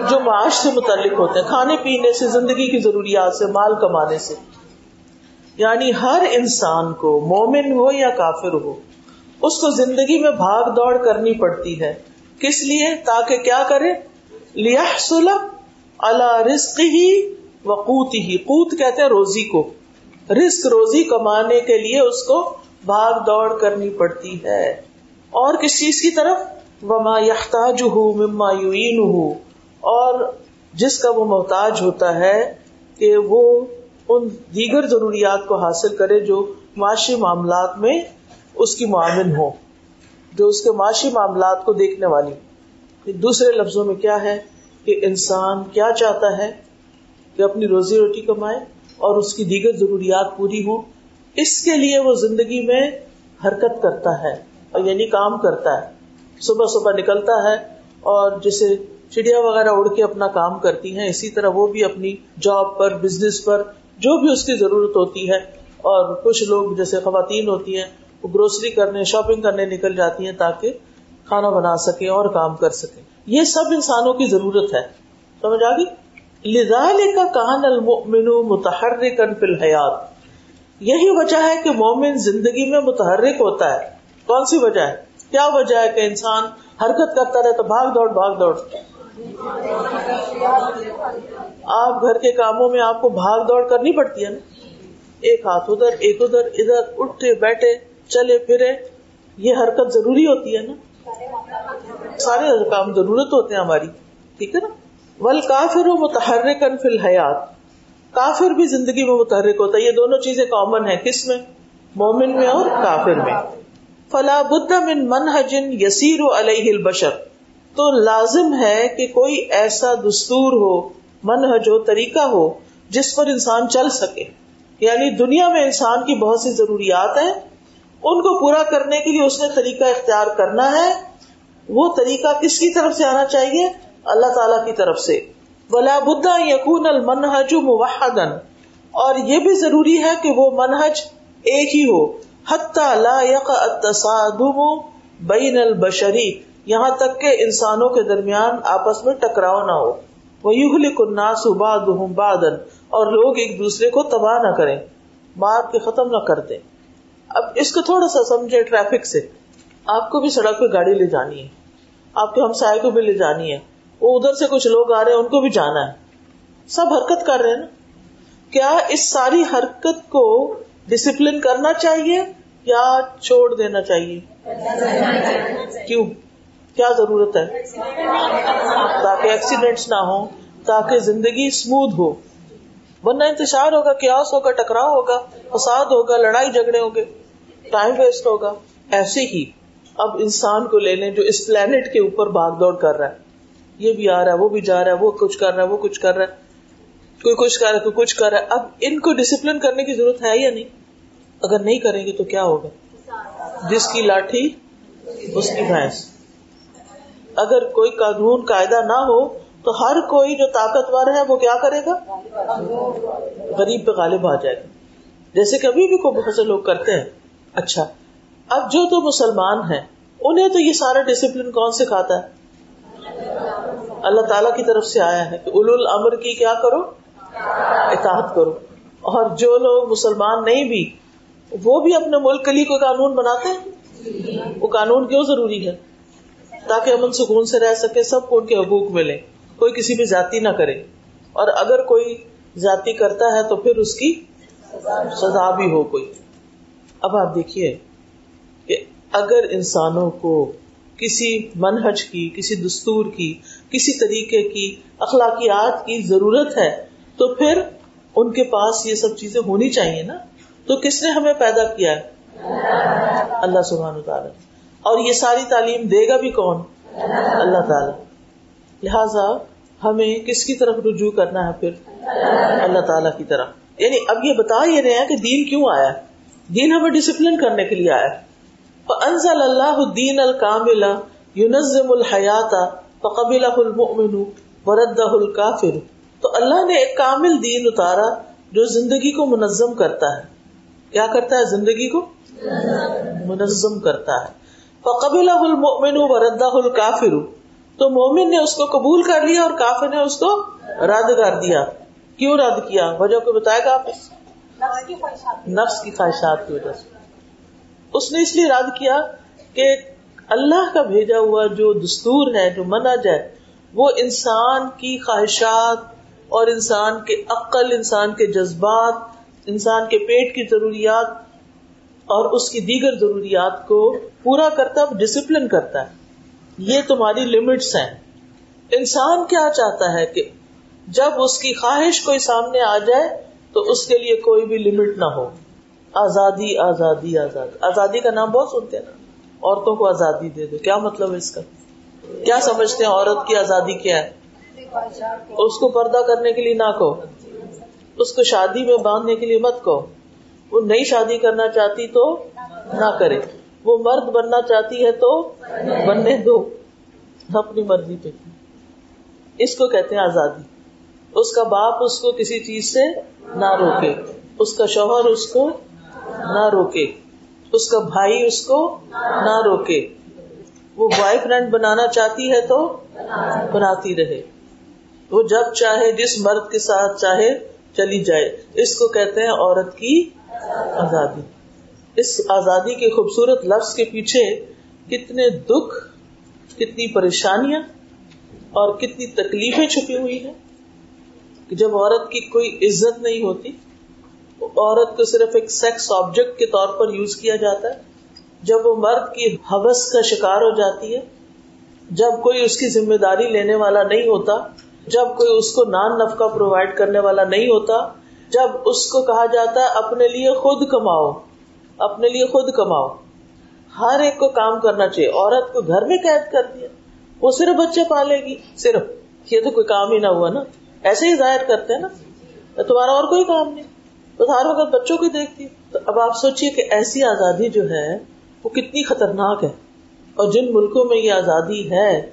جو معاش سے متعلق ہوتے ہیں۔ کھانے پینے سے زندگی کی ضروریات سے مال کمانے سے۔ یعنی ہر انسان کو مومن ہو یا کافر ہو۔ اس کو زندگی میں بھاگ دوڑ کرنی پڑتی ہے۔ کس لیے؟ تاکہ کیا کرے؟ لیا اللہ رسک ہی وقوت ہی قوت کہتے ہیں روزی کو۔ رسک روزی کمانے کے لیے اس کو بھاگ دوڑ کرنی پڑتی ہے۔ اور کس چیز کی طرف؟ وما یحتاج ہوں مما یوین اور جس کا وہ محتاج ہوتا ہے کہ وہ ان دیگر ضروریات کو حاصل کرے جو معاشی معاملات میں اس کی معاون ہو جو اس کے معاشی معاملات کو دیکھنے والی۔ دوسرے لفظوں میں کیا ہے کہ انسان کیا چاہتا ہے کہ اپنی روزی روٹی کمائے اور اس کی دیگر ضروریات پوری ہو اس کے لیے وہ زندگی میں حرکت کرتا ہے اور یعنی کام کرتا ہے۔ صبح صبح نکلتا ہے اور جسے چڑیا وغیرہ اڑ کے اپنا کام کرتی ہیں، اسی طرح وہ بھی اپنی جاب پر بزنس پر، جو بھی اس کی ضرورت ہوتی ہے۔ اور کچھ لوگ جیسے خواتین ہوتی ہیں وہ گروسری کرنے شاپنگ کرنے نکل جاتی ہیں تاکہ کھانا بنا سکے اور کام کر سکے یہ سب انسانوں کی ضرورت ہے۔ سمجھ آ گئی؟ لال کا کان المؤمن متحرکن فی الحیات۔ یہی وجہ ہے کہ مومن زندگی میں متحرک ہوتا ہے۔ کون سی وجہ ہے؟ کیا وجہ ہے کہ انسان حرکت کرتا رہے تو بھاگ دوڑ بھاگ دوڑ۔ آپ گھر کے کاموں میں آپ کو بھاگ دوڑ کرنی پڑتی ہے نا۔ ایک ہاتھ ادھر، ایک ادھر ادھر اٹھے بیٹھے۔ چلے پھرے، یہ حرکت ضروری ہوتی ہے نا؟ سارے کام ضرورت ہوتے ہیں ہماری، ٹھیک ہے نا؟ ول کافر متحرک فی الحیات، کافر بھی زندگی میں متحرک ہوتا ہے، یہ دونوں چیزیں کامن ہیں، کس میں؟ مومن میں اور کافر میں۔ فلا بد من منہجن یسیر علیہ البشر، تو لازم ہے کہ کوئی ایسا دستور ہو، منہج ہو، طریقہ ہو، جس پر انسان چل سکے۔ یعنی دنیا میں انسان کی بہت سی ضروریات ہیں ان کو پورا کرنے کے لیے اس نے طریقہ اختیار کرنا ہے۔ وہ طریقہ کس کی طرف سے آنا چاہیے؟ اللہ تعالی کی طرف سے۔ بلا بدھا یقون المنہج موحدن اور یہ بھی ضروری ہے کہ وہ منہج ایک ہی ہو۔ حتی لا یق التصادم بین البشری یہاں تک کہ انسانوں کے درمیان آپس میں ٹکراؤ نہ ہو۔ وہ یغلق الناس بعضهم بعضا۔ اور لوگ ایک دوسرے کو تباہ نہ کریں۔ مار کے ختم نہ کر دیں۔ اب اس کو تھوڑا سا سمجھے ٹریفک سے۔ آپ کو بھی سڑک پہ گاڑی لے جانی ہے۔ آپ کے ہم کو بھی لے جانی ہے۔ وہ ادھر سے کچھ لوگ آ رہے ہیں، ان کو بھی جانا ہے۔ سب حرکت کر رہے ہیں نا۔ کیا اس ساری حرکت کو ڈسپلن کرنا چاہیے یا چھوڑ دینا چاہیے؟ کیوں؟ کیا ضرورت ہے؟ تاکہ ایکسیڈینٹس نہ ہو تاکہ زندگی اسموتھ ہو۔ ورنہ انتشار ہوگا، کیاس ہوگا، ٹکراؤ ہوگا، فساد ہوگا، لڑائی جھگڑے ہوگے ٹائم ویسٹ ہوگا ایسے ہی اب انسان کو لے لیں جو اس پلانٹ کے اوپر بھاگ دوڑ کر رہا ہے۔ یہ بھی آ رہا ہے، وہ بھی جا رہا ہے، وہ کچھ کر رہا ہے، وہ کچھ کر رہا ہے۔ کوئی کچھ کر رہا ہے، کوئی کچھ کر رہا ہے۔ اب ان کو ڈسپلن کرنے کی ضرورت ہے یا نہیں؟ اگر نہیں کریں گے تو کیا ہوگا؟ جس کی لاٹھی، اس کی بھینس۔ اگر کوئی قانون، قاعدہ نہ ہو تو ہر کوئی جو طاقتور ہے وہ کیا کرے گا؟ غریب پہ غالب آ جائے گا۔ جیسے کبھی بھی کوئی بہت سے لوگ کرتے ہیں۔ اچھا اب جو تو مسلمان ہیں، انہیں تو یہ سارا ڈسپلن کون سکھاتا ہے؟ اللہ تعالی کی طرف سے آیا ہے کہ اول الامر کی کیا کرو؟ اطاعت کرو۔ اور جو لوگ مسلمان نہیں بھی، وہ بھی اپنے ملک کے لیے کوئی قانون بناتے ہیں؟ وہ قانون کیوں ضروری ہے؟ تاکہ امن سکون سے رہ سکے سب کو ان کے حقوق ملے کوئی کسی بھی ذاتی نہ کرے اور اگر کوئی ذاتی کرتا ہے تو پھر اس کی سزا بھی ہو کوئی۔ اب آپ دیکھیے کہ اگر انسانوں کو کسی منہج کی، کسی دستور کی، کسی طریقے کی، اخلاقیات کی ضرورت ہے تو پھر ان کے پاس یہ سب چیزیں ہونی چاہیے نا۔ تو کس نے ہمیں پیدا کیا ہے؟ اللہ سبحان تعالیٰ اور یہ ساری تعلیم دے گا بھی کون؟ اللہ تعالی۔ لہذا ہمیں کس کی طرف رجوع کرنا ہے پھر؟ اللہ تعالیٰ کی طرف۔ یعنی اب یہ بتا یہ رہے ہیں کہ دین کیوں آیا دین ہمیں ڈسپلن کرنے کے لیے آیا انزل اللہ الدین الکامل یونزم الحیات فقبل المؤمن وردہ الکافر تو اللہ نے ایک کامل دین اتارا جو زندگی کو منظم کرتا ہے۔ کیا کرتا ہے زندگی کو؟ منظم کرتا ہے۔ فقبل المؤمن وردہ الکافر تو مومن نے اس کو قبول کر لیا اور کافر نے اس کو رد کر دیا۔ کیوں رد کیا؟ وجہ کو بتائے گا آپ نفس کی خواہشات۔ کی وجہ سے۔ اس نے اس لیے رد کیا کہ اللہ کا بھیجا ہوا جو دستور ہے جو منج ہے وہ انسان کی خواہشات اور انسان کے عقل انسان کے جذبات انسان کے پیٹ کی ضروریات اور اس کی دیگر ضروریات کو پورا کرتا ڈسپلن کرتا ہے۔ یہ تمہاری لمٹس ہیں۔ انسان کیا چاہتا ہے کہ جب اس کی خواہش کوئی سامنے آ جائے تو اس کے لیے کوئی بھی لمٹ نہ ہو۔ آزادی آزادی آزادی۔ آزادی کا نام بہت سنتے ہیں نا۔ عورتوں کو آزادی دے دو۔ کیا مطلب ہے اس کا؟ کیا سمجھتے ہیں عورت کی آزادی کیا ہے؟ اس کو پردہ کرنے کے لیے نہ کہو۔ اس کو شادی میں باندھنے کے لیے مت کہو۔ وہ نئی شادی کرنا چاہتی تو نہ کرے۔ وہ مرد بننا چاہتی ہے تو بننے دو۔ اپنی مرضی پہ۔ اس کو کہتے ہیں آزادی۔ اس کا باپ اس کو کسی چیز سے نہ روکے۔ اس کا شوہر اس کو نہ روکے۔ اس کا بھائی اس کو نہ روکے۔ وہ بوائے فرینڈ بنانا چاہتی ہے تو بناتی رہے۔ وہ جب چاہے، جس مرد کے ساتھ چاہے چلی جائے۔ اس کو کہتے ہیں عورت کی آزادی۔ اس آزادی کے خوبصورت لفظ کے پیچھے کتنے دکھ، کتنی پریشانیاں اور کتنی تکلیفیں چھپی ہوئی ہیں کہ جب عورت کی کوئی عزت نہیں ہوتی، عورت کو صرف ایک سیکس آبجیکٹ کے طور پر یوز کیا جاتا ہے۔ جب وہ مرد کی حوث کا شکار ہو جاتی ہے، جب کوئی اس کی ذمہ داری لینے والا نہیں ہوتا، جب کوئی اس کو نان نفقہ پرووائڈ کرنے والا نہیں ہوتا، جب اس کو کہا جاتا ہے، اپنے لیے خود کماؤ۔ اپنے لیے خود کماؤ۔ ہر ایک کو کام کرنا چاہیے۔ عورت کو گھر میں قید کر دیا۔ وہ صرف بچے پالے گی۔ صرف۔ یہ تو کوئی کام ہی نہ ہوا نا۔ ایسے ہی ظاہر کرتے ہیں نا۔ تمہارا اور کوئی کام نہیں۔ تو ہر وقت بچوں کو دیکھتی تو اب آپ سوچیے کہ ایسی آزادی جو ہے، وہ کتنی خطرناک ہے۔ اور جن ملکوں میں یہ آزادی ہے،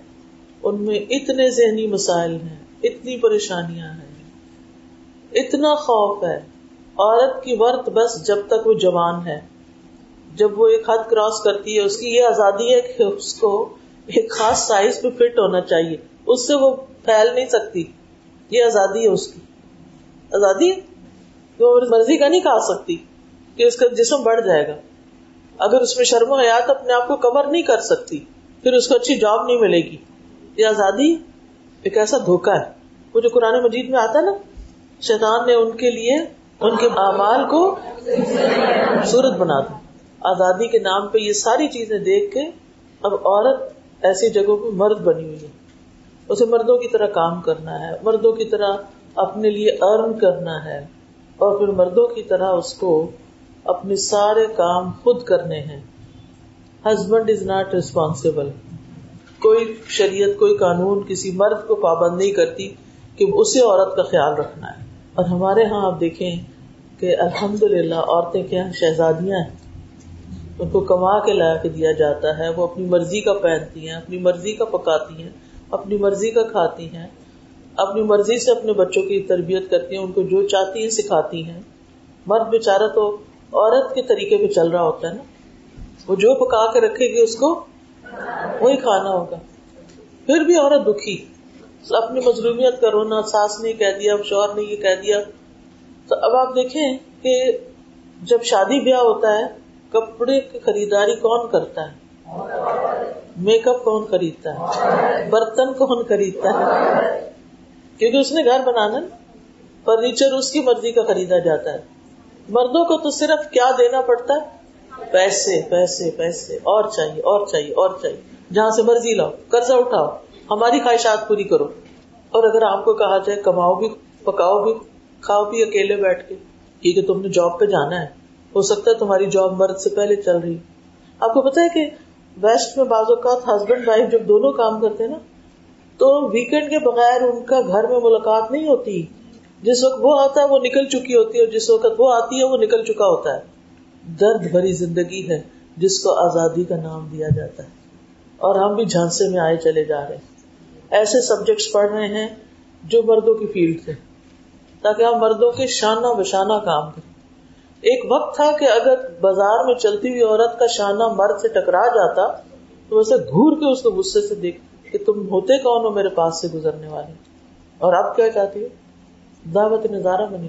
ان میں اتنے ذہنی مسائل ہیں، اتنی پریشانیاں ہیں۔ اتنا خوف ہے۔ عورت کی ورت بس جب تک وہ جوان ہے۔ جب وہ ایک حد کراس کرتی ہے، اس کی یہ آزادی ہے کہ اس کو ایک خاص سائز پہ فٹ ہونا چاہیے۔ اس سے وہ پھیل نہیں سکتی۔ یہ آزادی ہے اس کی۔ آزادی وہ مرضی کا نہیں کھا سکتی کہ اس کا جسم بڑھ جائے گا۔ اگر اس میں شرم و حیات اپنے آپ کو کور نہیں کر سکتی، پھر اس کو اچھی جاب نہیں ملے گی۔ یہ آزادی ایک ایسا دھوکا ہے۔ وہ جو قرآن مجید میں آتا ہے نا، شیطان نے ان کے لیے، ان کے اعمال کو خوبصورت بنا دیا۔ آزادی کے نام پہ یہ ساری چیزیں دیکھ کے اب عورت ایسی جگہوں پہ مرد بنی ہوئی ہے۔ اسے مردوں کی طرح کام کرنا ہے، مردوں کی طرح اپنے لیے ارن کرنا ہے اور پھر مردوں کی طرح اس کو اپنے سارے کام خود کرنے ہیں۔ ہسبینڈ از ناٹ ریسپانسبل کوئی شریعت، کوئی قانون کسی مرد کو پابند نہیں کرتی کہ اسے عورت کا خیال رکھنا ہے۔ اور ہمارے ہاں آپ دیکھیں کہ الحمد للہ عورتیں کیا شہزادیاں ہیں۔ ان کو کما کے لا کے دیا جاتا ہے، وہ اپنی مرضی کا پہنتی ہیں، اپنی مرضی کا پکاتی ہیں، اپنی مرضی کا کھاتی ہیں، اپنی مرضی سے اپنے بچوں کی تربیت کرتی ہیں، ان کو جو چاہتی ہیں سکھاتی ہیں۔ مرد بےچارا تو عورت کے طریقے پہ چل رہا ہوتا ہے نا۔ وہ جو پکا کے رکھے گی اس کو وہی کھانا ہوگا۔ پھر بھی عورت دکھی۔ اپنی مظلومیت کا رونا، ساس نے کہہ دیا، شوہر نے یہ کہہ دیا۔ تو اب آپ دیکھیں کہ جب شادی بیاہ ہوتا ہے کپڑے کی خریداری کون کرتا ہے؟ میک اپ کون خریدتا ہے؟ برتن کون خریدتا ہے؟ کیونکہ اس نے گھر بنانا فرنیچر اس کی مرضی کا خریدا جاتا ہے۔ مردوں کو تو صرف کیا دینا پڑتا ہے؟ پیسے پیسے پیسے، اور چاہیے اور چاہیے اور چاہیے۔ جہاں سے مرضی لاؤ، قرضہ اٹھاؤ، ہماری خواہشات پوری کرو۔ اور اگر آپ کو کہا جائے کماؤ بھی، پکاؤ بھی، کھاؤ پی اکیلے بیٹھ کے، کیونکہ تم نے جاب پہ جانا ہے۔ ہو سکتا ہے تمہاری جاب مرد سے پہلے چل رہی۔ آپ کو پتا ہے کہ ویسٹ میں بعض اوقات ہسبینڈ وائف جب دونوں کام کرتے ہیں نا، تو ویکینڈ کے بغیر ان کا گھر میں ملاقات نہیں ہوتی۔ جس وقت وہ آتا ہے وہ نکل چکی ہوتی ہے اور جس وقت وہ آتی ہے وہ نکل چکا ہوتا ہے۔ درد بھری زندگی ہے جس کو آزادی کا نام دیا جاتا ہے۔ اور ہم بھی جھانسے میں آئے چلے جا رہے ہیں۔ ایسے سبجیکٹس پڑھ رہے ہیں جو مردوں کی فیلڈ تھے تاکہ ہم مردوں کے شانہ بشانہ کام کریں۔ ایک وقت تھا کہ اگر بازار میں چلتی ہوئی عورت کا شانہ مرد سے ٹکرا جاتا، تو ویسے گور کے اس کو غصے سے دیکھ کہ تم ہوتے کون ہو میرے پاس سے گزرنے والے؟ اور اب کیا چاہتی ہو؟ دعوت نظارہ بنی۔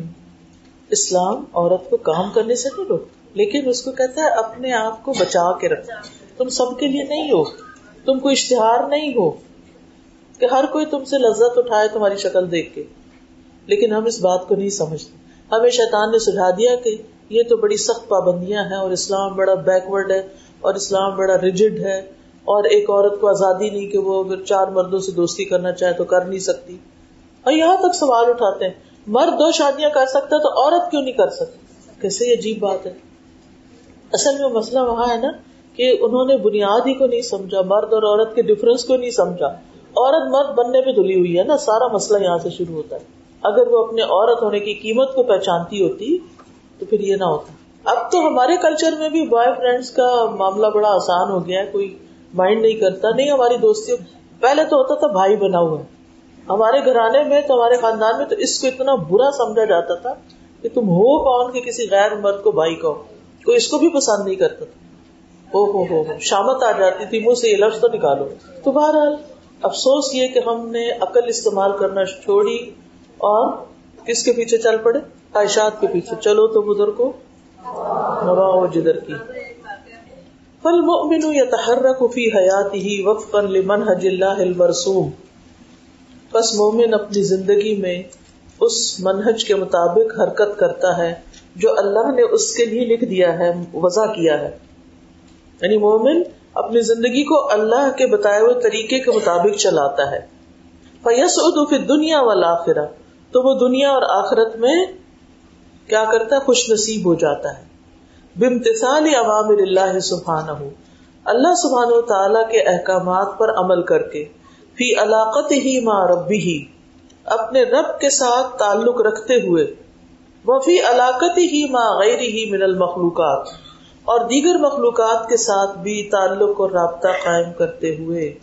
اسلام عورت کو کام کرنے سے نہیں روک، لیکن اس کو کہتا ہے اپنے آپ کو بچا کے رکھ۔ تم سب کے لیے نہیں ہو، تم کو اشتہار نہیں ہو کہ ہر کوئی تم سے لذت اٹھائے تمہاری شکل دیکھ کے۔ لیکن ہم اس بات کو نہیں سمجھتے۔ ہمیں شیطان نے سجھا دیا کہ یہ تو بڑی سخت پابندیاں ہیں اور اسلام بڑا بیکورڈ ہے اور اسلام بڑا ریجڈ ہے اور ایک عورت کو آزادی نہیں کہ وہ اگر چار مردوں سے دوستی کرنا چاہے تو کر نہیں سکتی۔ اور یہاں تک سوال اٹھاتے ہیں، مرد دو شادیاں کر سکتا تو عورت کیوں نہیں کر سکتی؟ کیسے عجیب بات ہے۔ اصل میں مسئلہ وہاں ہے نا کہ انہوں نے بنیاد ہی کو نہیں سمجھا، مرد اور عورت کے ڈفرنس کو نہیں سمجھا۔ عورت مرد بننے پہ دھلی ہوئی ہے نا، سارا مسئلہ یہاں سے شروع ہوتا ہے۔ اگر وہ اپنے عورت ہونے کی قیمت کو پہچانتی ہوتی تو پھر یہ نہ ہوتا۔ اب تو ہمارے کلچر میں بھی بوائے فرینڈس کا معاملہ بڑا آسان ہو گیا ہے، کوئی مائنڈ نہیں کرتا۔ نہیں، ہماری دوستی پہلے تو ہوتا تھا بھائی بنا ہوا۔ ہمارے گھرانے میں تو ہمارے خاندان میں تو اس کو اتنا برا سمجھا جاتا تھا کہ تم ہو کون کہ کسی غیر مرد کو بھائی کہو۔ کوئی اس کو بھی پسند نہیں کرتا تھا۔ ہو ہو، شامت آ جاتی تھی، منہ سے یہ لفظ تو نکالو۔ تو بہرحال، افسوس یہ کہ ہم نے عقل استعمال کرنا چھوڑی۔ اور کس کے پیچھے چل پڑے؟ خواہشات کے پیچھے۔ چلو تو بدر کو نوا جدر کی۔ فل مؤمن يتحرك في حياته وفقا لمنهج الله المرسوم۔ پس مومن اپنی زندگی میں اس منہج کے مطابق حرکت کرتا ہے جو اللہ نے اس کے لیے لکھ دیا ہے، وضع کیا ہے۔ یعنی مومن اپنی زندگی کو اللہ کے بتائے ہوئے طریقے کے مطابق چلاتا ہے۔ فیس ادو پھر دنیا والا تو وہ دنیا اور آخرت میں کیا کرتا ہے؟ خوش نصیب ہو جاتا ہے۔ بمتثال عوامر اللہ سبحانہ۔ اللہ سبحان و تعالی کے احکامات پر عمل کر کے فی علاقت ہی ماں ربی ہی اپنے رب کے ساتھ تعلق رکھتے ہوئے، وہ فی علاقت ہی ماں غیر ہی من المخلوقات، اور دیگر مخلوقات کے ساتھ بھی تعلق اور رابطہ قائم کرتے ہوئے۔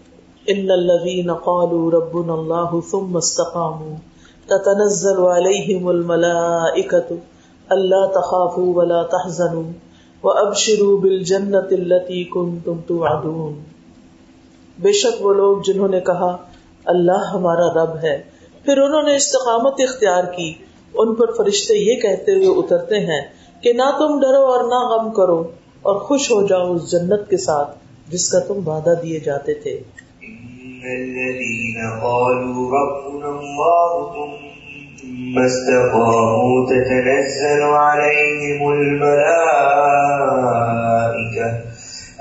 ان الذین قالوا ربنا اللہ ثم استقاموا۔ تتنزل علیہم الملائکۃ اللہ تخاف ولا تحزن و اب شروع بل جنت بے شک وہ لوگ جنہوں نے کہا، اللہ ہمارا رب ہے، پھر انہوں نے استقامت اختیار کی، ان پر فرشتے یہ کہتے ہوئے اترتے ہیں کہ نہ تم ڈرو اور نہ غم کرو، اور خوش ہو جاؤ اس جنت کے ساتھ جس کا تم وعدہ دیے جاتے تھے۔ الذين قالوا ربنا الله ثم استقاموا تتنزل عليهم الملائكة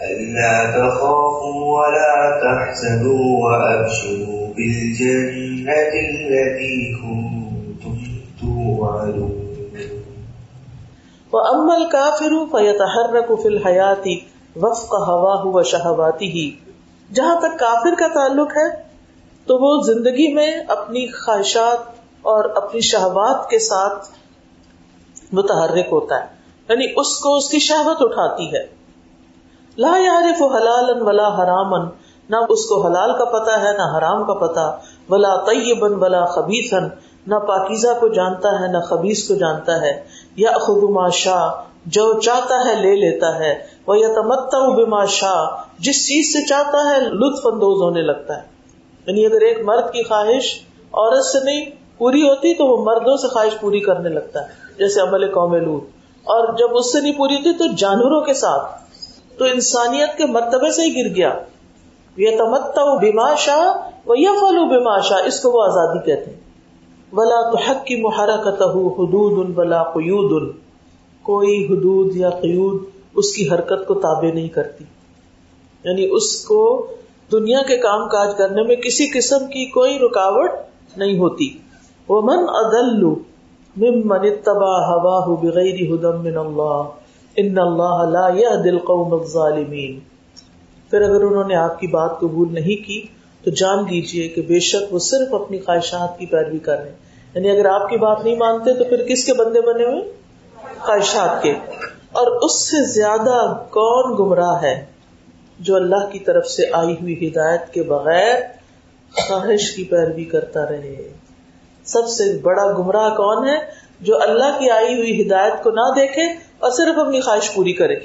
ألا تخافوا ولا تحزنوا وأبشروا بالجنة التي كنتم توعدون. وأما الكافر فيتحرك في الحياة وفق هواه وشهواته. جہاں تک کافر کا تعلق ہے، تو وہ زندگی میں اپنی خواہشات اور اپنی شہبات کے ساتھ متحرک ہوتا ہے۔ یعنی اس کو اس کی شہبت اٹھاتی ہے۔ لا یارف حلال ولا حرام نہ اس کو حلال کا پتا ہے، نہ حرام کا پتا ولا طیبن ولا خبیثن نہ پاکیزہ کو جانتا ہے، نہ خبیص کو جانتا ہے۔ یا خدما شاہ جو چاہتا ہے لے لیتا ہے۔ وہ یا تمتا بما شاہ جس چیز سے چاہتا ہے، لطف اندوز ہونے لگتا ہے۔ یعنی اگر ایک مرد کی خواہش عورت سے نہیں پوری ہوتی، تو وہ مردوں سے خواہش پوری کرنے لگتا ہے۔ جیسے عمل قوم لوت اور جب اس سے نہیں پوری ہوتی، تو جانوروں کے ساتھ۔ تو انسانیت کے مرتبے سے ہی گر گیا۔ یہ تمتا بیما شاہ وہ یا فلو بیما شاہ اس کو وہ آزادی کہتے ہیں۔ ولا تو حق کی محرکت حدود ان بلا قیود ان کوئی حدود یا قیود اس کی حرکت کو تابع نہیں کرتی۔ یعنی اس کو دنیا کے کام کاج کرنے میں کسی قسم کی کوئی رکاوٹ نہیں ہوتی۔ وہ من ادلو ممن اتبع هواه بغیر هدى من اللہ ان اللہ لا يهدي القوم الظالمین پھر اگر انہوں نے آپ کی بات قبول نہیں کی، تو جان لیجیے کہ بے شک وہ صرف اپنی خواہشات کی پیروی کر رہے ہیں۔ یعنی اگر آپ کی بات نہیں مانتے تو پھر کس کے بندے بنے ہوئے؟ خواہشات کے۔ اور اس سے زیادہ کون گمراہ ہے جو اللہ کی طرف سے آئی ہوئی ہدایت کے بغیر خواہش کی پیروی کرتا رہے؟ سب سے بڑا گمراہ کون ہے جو اللہ کی آئی ہوئی ہدایت کو نہ دیکھے اور صرف اپنی خواہش پوری کرے؟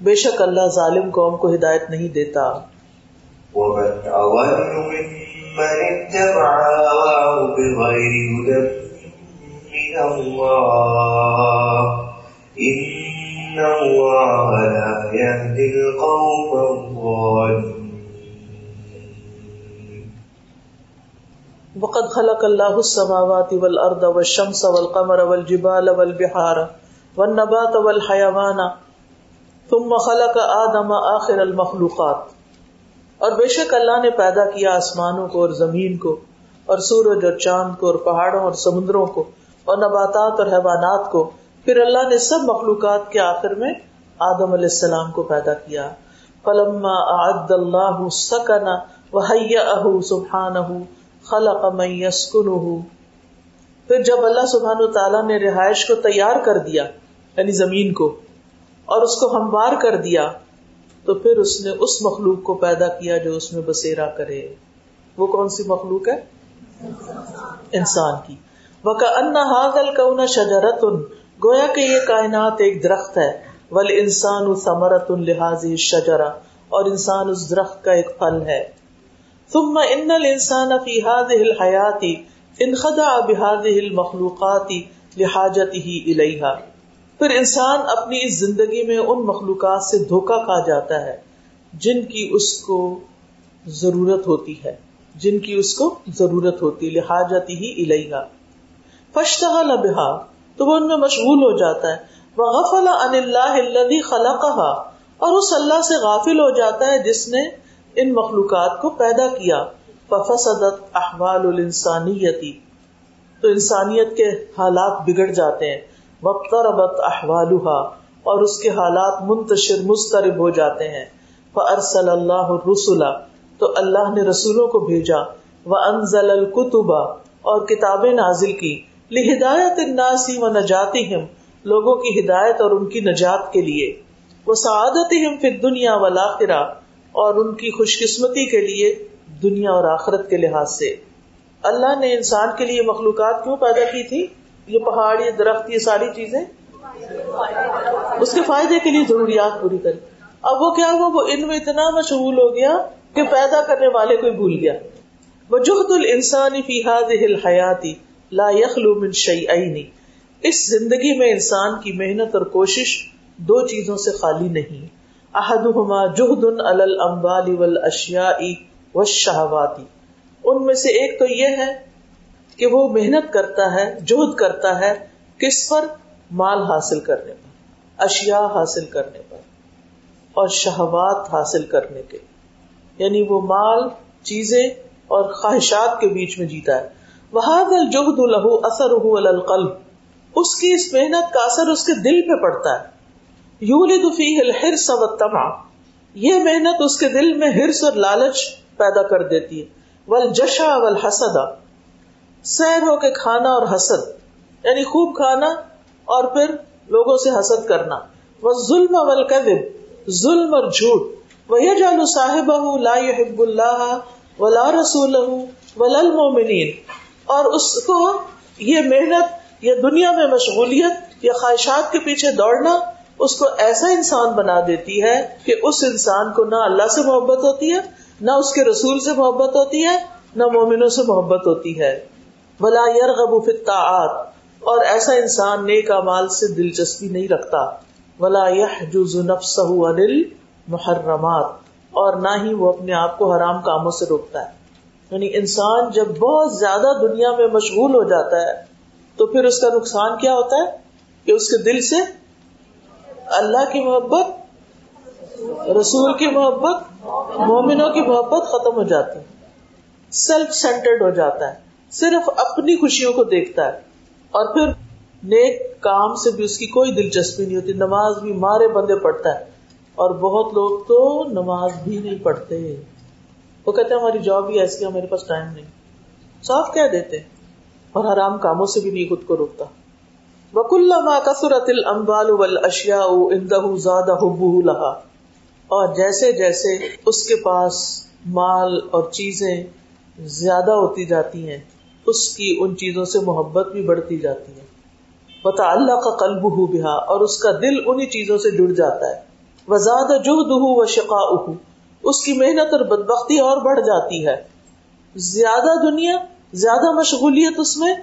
بے شک اللہ ظالم قوم کو ہدایت نہیں دیتا۔ وقد خلق الله السماوات والارض والشمس والقمر والجبال والبحار والنبات والحيوان ثم خلق آدم آخر المخلوقات اور بے شک اللہ نے پیدا کیا آسمانوں کو اور زمین کو اور سورج اور چاند کو اور پہاڑوں اور سمندروں کو اور نباتات اور حیوانات کو پھر اللہ نے سب مخلوقات کے آخر میں آدم علیہ السلام کو پیدا کیا۔ فلما اعد اللہ سکنا وحیأہ سبحانہ خلق من يسكنه۔ پھر جب اللہ سبحانہ تعالیٰ نے رہائش کو تیار کر دیا یعنی زمین کو، اور اس کو ہموار کر دیا، تو پھر اس نے اس مخلوق کو پیدا کیا جو اس میں بسیرا کرے۔ وہ کون سی مخلوق ہے؟ انسان کی۔ وکا ان حاضل کون شجرت گویا کہ یہ کائنات ایک درخت ہے ول انسان ثمرت لحاظ شجرا اور انسان اس درخت کا ایک پھل ہے۔ ثم ان الانسان في هذه الحياه انخدع بهذه المخلوقات لحاجته اليها پھر انسان اپنی اس زندگی میں ان مخلوقات سے دھوکا کھا جاتا ہے، جن کی اس کو ضرورت ہوتی ہے۔ جن کی اس کو ضرورت ہوتی لحاجتی ہی الحا فشتہ لبہا تو وہ ان میں مشغول ہو جاتا ہے۔ وہ غفل ان اللہ الذي خلقها۔ اور اس اللہ سے غافل ہو جاتا ہے جس نے ان مخلوقات کو پیدا کیا۔ ففسدت احوال الانسانیتی تو انسانیت کے حالات بگڑ جاتے ہیں۔ وقتربت احوالها اور اس کے حالات منتشر مسترب ہو جاتے ہیں۔ فارسل اللہ الرسل۔ تو اللہ نے رسولوں کو بھیجا۔ وانزل الكتب۔ اور کتابیں نازل کی۔ لہدایت الناس و نجاتہم، لوگوں کی ہدایت اور ان کی نجات کے لیے۔ وہ سعادتہم فی الدنیا والآخرہ اور ان کی خوش قسمتی کے لیے دنیا اور آخرت کے لحاظ سے۔ اللہ نے انسان کے لیے مخلوقات کیوں پیدا کی تھی؟ یہ پہاڑ، یہ درخت، یہ ساری چیزیں۔ اس کے فائدے کے لیے ضروریات پوری کری اب وہ کیا ہوا؟ وہ ان میں اتنا مشغول ہو گیا کہ پیدا کرنے والے کو بھول گیا۔ وہ جہد السانی فی حیاتی لا یخلو من شعی اس زندگی میں انسان کی محنت اور کوشش دو چیزوں سے خالی نہیں. احدہما جہد الاموال والاشیاء والشہوات. ان میں سے ایک تو یہ ہے کہ وہ محنت کرتا ہے، جہد کرتا ہے کس پر؟ مال حاصل کرنے پر، اشیاء حاصل کرنے پر اور شہوات حاصل کرنے کے. یعنی وہ مال، چیزیں اور خواہشات کے بیچ میں جیتا ہے۔ وہ الجہد لہو اثر القلب۔ اس کی اس محنت کا اثر اس کے دل پہ پڑتا ہے۔ یولد فیہ الحرص والطمع۔ یہ محنت اس کے دل میں ہرس اور لالچ پیدا کر دیتی ہے۔ والجشع والحسد۔ سیر ہو کے کھانا اور حسد۔ یعنی خوب کھانا اور پھر لوگوں سے حسد کرنا۔ والظلم والکذب ظلم اور جھوٹ۔ وَيَجْعَلُ صَاحِبَهُ لَا يُحِبُّ اللَّهَ وَلَا رَسُولَهُ وَلَا الْمُؤْمِنِينَ۔ اور اس کو یہ محنت یا دنیا میں مشغولیت یا خواہشات کے پیچھے دوڑنا اس کو ایسا انسان بنا دیتی ہے کہ اس انسان کو نہ اللہ سے محبت ہوتی ہے، نہ اس کے رسول سے محبت ہوتی ہے، نہ مومنوں سے محبت ہوتی ہے۔ بلا یرغب فی الطاعات۔ اور ایسا انسان نیک اعمال سے دلچسپی نہیں رکھتا۔ ولا يحجز نفسه عن المحرمات۔ اور نہ ہی وہ اپنے آپ کو حرام کاموں سے روکتا ہے۔ یعنی انسان جب بہت زیادہ دنیا میں مشغول ہو جاتا ہے، تو پھر اس کا نقصان کیا ہوتا ہے؟ کہ اس کے دل سے اللہ کی محبت، رسول کی محبت، مومنوں کی محبت ختم ہو جاتی سیلف سینٹرڈ ہو جاتا ہے۔ صرف اپنی خوشیوں کو دیکھتا ہے۔ اور پھر نیک کام سے بھی اس کی کوئی دلچسپی نہیں ہوتی، نماز بھی مارے بندے پڑھتا ہے۔ اور بہت لوگ تو نماز بھی نہیں پڑھتے۔ وہ کہتے ہیں ہماری جاب ہی ایسی ہے میرے پاس ٹائم نہیں۔ صاف کہہ دیتے اور حرام کاموں سے بھی نہیں خود کو روکتا۔ وکل کثرت الاموال والاشیاء عنده زاد حبه لها۔ اور جیسے جیسے اس کے پاس مال اور چیزیں زیادہ ہوتی جاتی ہیں، اس کی ان چیزوں سے محبت بھی بڑھتی جاتی ہے۔ بتا اللہ کا قلب ہو بہا اور اس کا دل انہی چیزوں سے جڑ جاتا ہے۔ وزاد جو دہو و شقا اس کی محنت اور بدبختی اور بڑھ جاتی ہے۔ زیادہ دنیا، زیادہ مشغولیت اس میں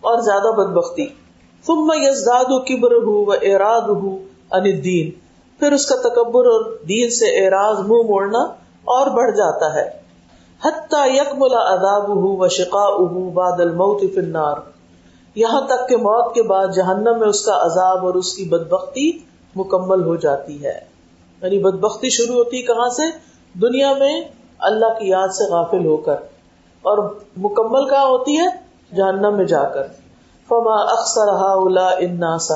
اور زیادہ بدبختی۔ ثم یزداد کبر ہو و اراد ہو ان دین پھر اس کا تکبر اور دین سے اعراض منہ موڑنا اور بڑھ جاتا ہے۔ حتی یکمل عذابہ و شقاؤہ بعد الموت فی النار۔ یہاں تک کہ موت کے بعد جہنم میں اس کا عذاب اور اس کی بدبختی مکمل ہو جاتی ہے۔ یعنی بدبختی شروع ہوتی کہاں سے؟ دنیا میں اللہ کی یاد سے غافل ہو کر اور مکمل کہاں ہوتی ہے؟ جہنم میں جا کر۔ فما اکثر اناسا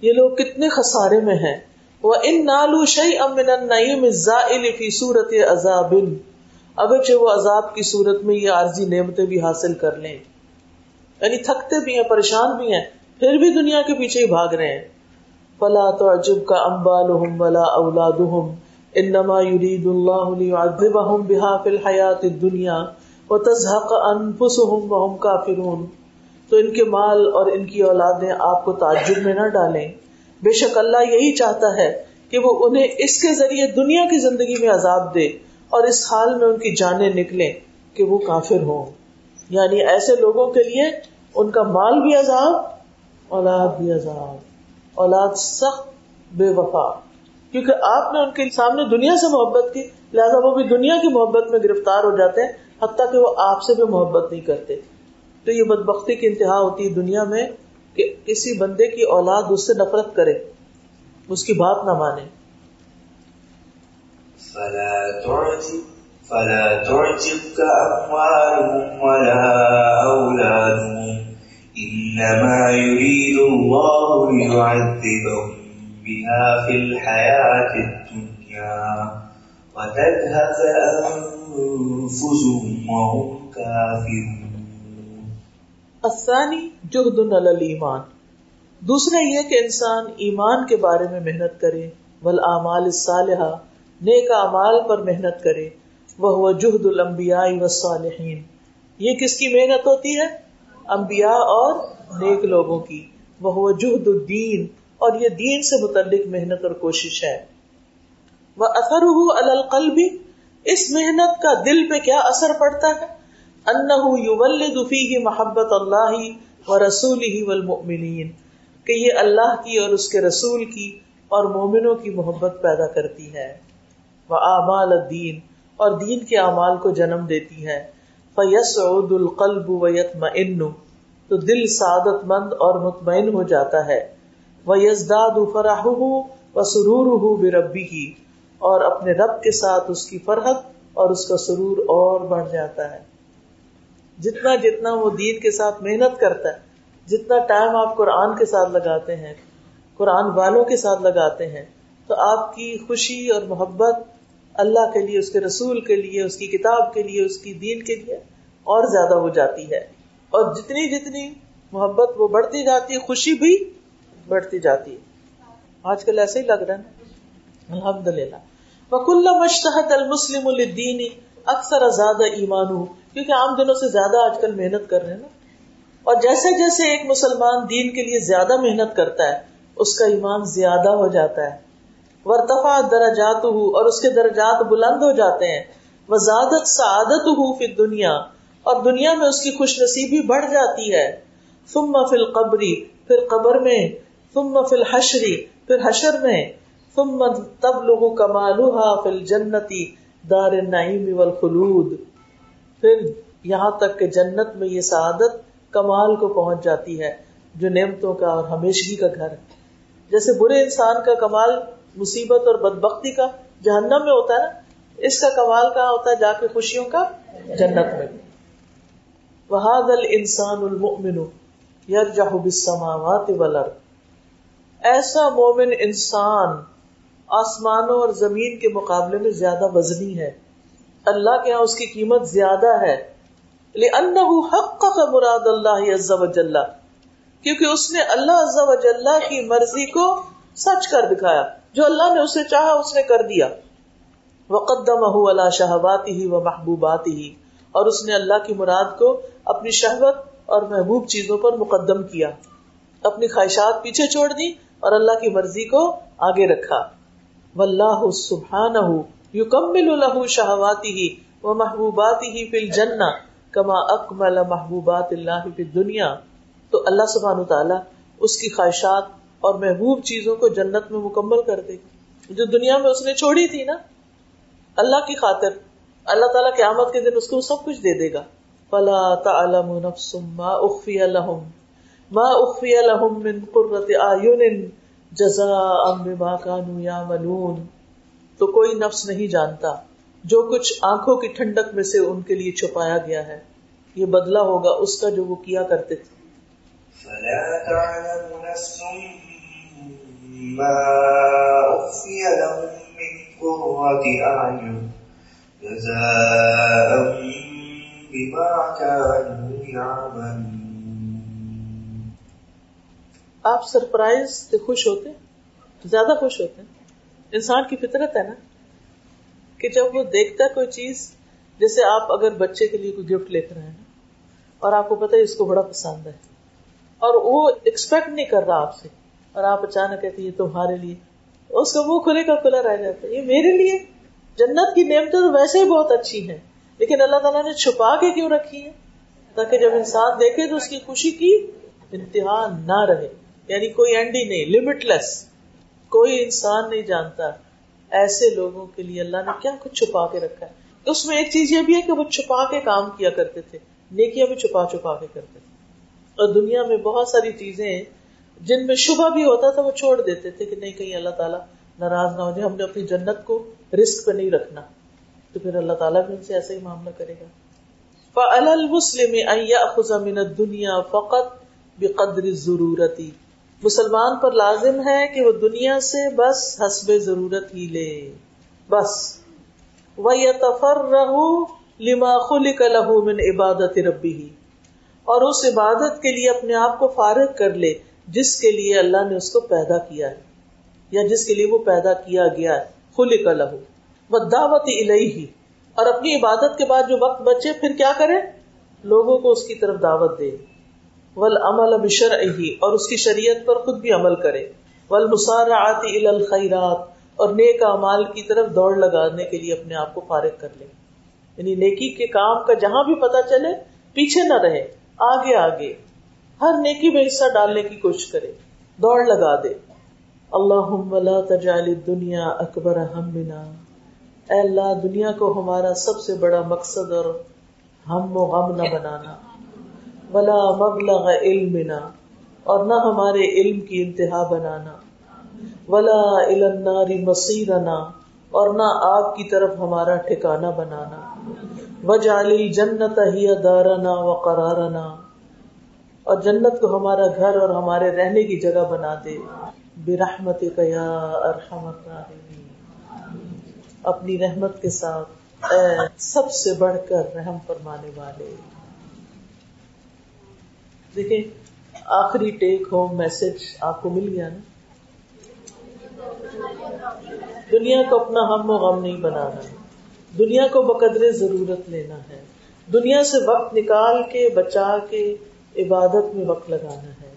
یہ لوگ کتنے خسارے میں ہیں۔ وہ ان نالو شعی امن نعیم فی صورت عذاب۔ اگرچہ وہ عذاب کی صورت میں یہ عارضی نعمتیں بھی حاصل کر لیں۔ یعنی تھکتے بھی ہیں، پریشان بھی ہیں، پھر بھی دنیا کے پیچھے ہی بھاگ رہے ہیں۔ فلا تو عجب کا امبال ولا اولاد انما يريد الله ليعذبهم بها في الحياه الدنيا وتزهق انفسهم وهم كافرون تو ان کے مال اور ان کی اولادیں آپ کو تعجب میں نہ ڈالیں۔ بے شک اللہ یہی چاہتا ہے کہ وہ انہیں اس کے ذریعے دنیا کی زندگی میں عذاب دے اور اس حال میں ان کی جانیں نکلیں کہ وہ کافر ہوں۔ یعنی ایسے لوگوں کے لیے ان کا مال بھی عذاب، اولاد بھی عذاب۔ اولاد سخت بے وفا۔ کیونکہ آپ نے ان کے سامنے دنیا سے محبت کی، لہٰذا وہ بھی دنیا کی محبت میں گرفتار ہو جاتے ہیں، حتیٰ کہ وہ آپ سے بھی محبت نہیں کرتے۔ تو یہ بدبختی کی انتہا ہوتی ہے دنیا میں کہ کسی بندے کی اولاد اس سے نفرت کرے، اس کی بات نہ مانے۔ فلا تعجبك أموالهم ولا أولادهم إنما يريد الله ليعذبهم بها في الحياة الدنيا وتذهب أنفسهم وهم كافرون الثاني جهد على الإيمان دوسرا یہ کہ انسان ایمان کے بارے میں محنت کرے، والآمال الصالحہ، نیک اعمال پر محنت کرے وہ جہد المبیا والصالحین۔ یہ کس کی محنت ہوتی ہے؟ انبیاء اور نیک لوگوں کی۔ وہ جہد الدین اور یہ دین سے متعلق محنت اور کوشش ہے۔ وہ اثر القلب، اس محنت کا دل پہ کیا اثر پڑتا ہے؟ انہ فیہ محبت اللہ و رسول ہی والمؤمنین کہ یہ اللہ کی اور اس کے رسول کی اور مومنوں کی محبت پیدا کرتی ہے۔ وہ اعمال الدین اور دین کے اعمال کو جنم دیتی ہے۔ فیس عد القلب و تو دل سعادت مند اور مطمئن ہو جاتا ہے۔ وہ یزداد فراہ و سرور ہو بے ربی کی اور اپنے رب کے ساتھ اس کی فرحت اور اس کا سرور اور بڑھ جاتا ہے۔ جتنا جتنا وہ دین کے ساتھ محنت کرتا ہے، جتنا ٹائم آپ قرآن کے ساتھ لگاتے ہیں، قرآن والوں کے ساتھ لگاتے ہیں، تو آپ کی خوشی اور محبت اللہ کے لیے، اس کے رسول کے لیے، اس کی کتاب کے لیے، اس کی دین کے لیے اور زیادہ ہو جاتی ہے۔ اور جتنی جتنی محبت وہ بڑھتی جاتی ہے، خوشی بھی بڑھتی جاتی ہے۔ آج کل ایسے ہی لگ رہا ہے الحمد للہ وکل مشتحد المسلم الدین اکثر زیادہ ایمان ہوں کیونکہ عام دنوں سے زیادہ آج کل محنت کر رہے ہیں نا۔ اور جیسے جیسے ایک مسلمان دین کے لیے زیادہ محنت کرتا ہے، اس کا ایمان زیادہ ہو جاتا ہے۔ ورتفا درجات ہو اور اس کے درجات بلند ہو جاتے ہیں۔ وزادت سعادت ہو پھر دنیا اور دنیا میں اس کی خوش نصیبی بڑھ جاتی ہے۔ ثم فی القبری پھر قبر میں ثم فی الحشری پھر حشر میں، ثم تب لوگ کمالوہا فی الجنتی دار النعیم والخلود۔ پھر یہاں تک کہ جنت میں یہ سعادت کمال کو پہنچ جاتی ہے، جو نعمتوں کا اور ہمیشگی کا گھر ہے۔ جیسے برے انسان کا کمال مصیبت اور بدبختی کا جہنم میں ہوتا ہے اس کا کمال کہاں ہوتا ہے؟ جا کے خوشیوں کا جنت میں۔ وہاد انسان المؤمن یرجح بالسماوات والارض ایسا مومن انسان آسمانوں اور زمین کے مقابلے میں زیادہ وزنی ہے۔ اللہ کے یہاں اس کی قیمت زیادہ ہے۔ لأنه حقق مراد اللہ عز و جل کیونکہ اس نے اللہ عز و جل کی مرضی کو سچ کر دکھایا۔ جو اللہ نے اسے چاہا، اس نے کر دیا۔ وقدمہ علی شہواته و محبوباته اور اس نے اللہ کی مراد کو اپنی شہوت اور محبوب چیزوں پر مقدم کیا۔ اپنی خواہشات پیچھے چھوڑ دی اور اللہ کی مرضی کو آگے رکھا۔ واللہ سبحانہ یکمل له شہواته و محبوباته فی الجنہ کما اکمل محبوبات اللہ فی الدنیا۔ تو اللہ سبحانہ تعالی اس کی خواہشات اور محبوب چیزوں کو جنت میں مکمل کر دے۔ جو دنیا میں اس نے چھوڑی تھی نا، اللہ کی خاطر اللہ تعالیٰ قیامت کے دن اس کو سب کچھ دے دے گا۔ فلا تعلم نفس ما اخفی لهم ما اخفی لهم من قرۃ اعین جزاء بما كانوا يعملون تو کوئی نفس نہیں جانتا، جو کچھ آنکھوں کی ٹھنڈک میں سے ان کے لیے چھپایا گیا ہے۔ یہ بدلہ ہوگا اس کا جو وہ کیا کرتے تھے۔ فلا تعلم نفس ما اخفی لهم من قرۃ اعین جزاء بما كانوا يعملون آپ سرپرائز سے خوش ہوتے زیادہ خوش ہوتے ہیں۔ انسان کی فطرت ہے نا کہ جب وہ دیکھتا ہے کوئی چیز، جیسے آپ اگر بچے کے لیے کوئی گفٹ لے کر آئے نا، اور آپ کو پتا ہے اس کو بڑا پسند ہے، اور وہ ایکسپیکٹ نہیں کر رہا آپ سے، اور آپ اچانک کہتے یہ تمہارے لیے۔ اس کا منہ کھلے کا کھلا رہ جاتا ہے، یہ میرے لیے۔ جنت کی نعمتیں تو ویسے ہی بہت اچھی ہیں، لیکن اللہ تعالیٰ نے چھپا کے کیوں رکھی ہے تاکہ جب انسان دیکھے تو اس کی خوشی کی انتہا نہ رہے۔ یعنی کوئی اینڈ ہی نہیں لمٹ لیس کوئی انسان نہیں جانتا ایسے لوگوں کے لیے اللہ نے کیا کچھ چھپا کے رکھا ہے۔ اس میں ایک چیز یہ بھی ہے کہ وہ چھپا کے کام کیا کرتے تھے، نیکیاں بھی چھپا چھپا کے کرتے تھے۔ اور دنیا میں بہت ساری چیزیں جن میں شبہ بھی ہوتا تھا وہ چھوڑ دیتے تھے کہ نہیں، کہیں اللہ تعالیٰ ناراض نہ ہو جائے، ہم نے اپنی جنت کو رسک پہ نہیں رکھنا۔ تو پھر اللہ تعالیٰ بھی ان سے ایسا ہی معاملہ کرے گا۔ فَأَلَى دنیا فقط بقدر ضرورتی مسلمان پر لازم ہے کہ وہ دنیا سے بس حسب ضرورت ہی لے۔ بس۔ وہ تفر رہو لما خلق له من عبادت ربی ہی اور اس عبادت کے لیے اپنے آپ کو فارغ کر لے، جس کے لیے اللہ نے اس کو پیدا کیا ہے۔ یا جس کے لیے وہ پیدا کیا گیا ہے۔ خلی کا لہو وہ دعوت الہی اور اپنی عبادت کے بعد جو وقت بچے، پھر کیا کرے؟ لوگوں کو اس کی طرف دعوت دے۔ ول عمل بشر اور اس کی شریعت پر خود بھی عمل کرے۔ ول مسارات الخیرات، اور نیک امال کی طرف دوڑ لگانے کے لیے اپنے آپ کو فارغ کر لے۔ یعنی نیکی کے کام کا جہاں بھی پتا چلے، پیچھے نہ رہے، آگے آگے۔ ہر نیکی میں حصہ ڈالنے کی کوشش کرے، دوڑ لگا دے۔ اللہ لا تجعل دنیا اکبر ہمنا۔ اے اللہ، دنیا کو ہمارا سب سے بڑا مقصد اور ہم و غم نہ بنانا۔ ولا مبلغ علمنا، اور نہ ہمارے علم کی انتہا بنانا۔ ولا النار مصیرنا، اور نہ آگ کی طرف ہمارا ٹھکانہ بنانا۔ وجعل الجنت ہی دارنا و قرارنا۔ اور جنت کو ہمارا گھر اور ہمارے رہنے کی جگہ بنا دے۔ برحمت یا ارحم الراحمین۔ اپنی رحمت کے ساتھ، اے سب سے بڑھ کر رحم فرمانے والے۔ دیکھیں، آخری ٹیک ہوم میسج آپ کو مل گیا نا؟ دنیا کو اپنا ہم و غم نہیں بنانا، دنیا کو بقدر ضرورت لینا ہے، دنیا سے وقت نکال کے، بچا کے عبادت میں وقت لگانا ہے۔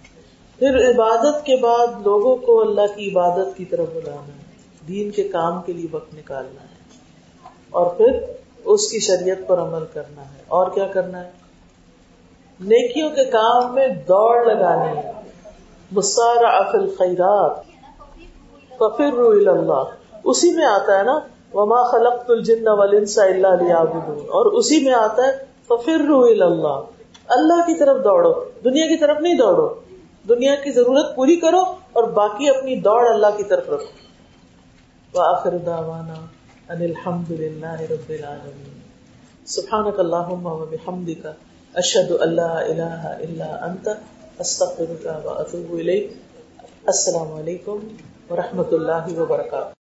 پھر عبادت کے بعد لوگوں کو اللہ کی عبادت کی طرف بلانا ہے، دین کے کام کے لیے وقت نکالنا ہے۔ اور پھر اس کی شریعت پر عمل کرنا ہے۔ اور کیا کرنا ہے؟ نیکیوں کے کام میں دوڑ لگانی ہے مسارا افل خیرات ففر رو اللہ۔ اسی میں آتا ہے نا، وما خلق الجن والانس الا ليعبدون۔ اور اسی میں آتا ہے ففر رو اللہ۔ اللہ کی طرف دوڑو، دنیا کی طرف نہیں دوڑو۔ دنیا کی ضرورت پوری کرو اور باقی اپنی دوڑ اللہ کی طرف رکھو۔ وآخر دعوانا ان الحمد للہ رب العالمین سبحانک اللہم و بحمدک۔ اشد اللہ الہ الا انت استغفرک و الیک۔ السلام علیکم ورحمۃ اللہ وبرکاتہ۔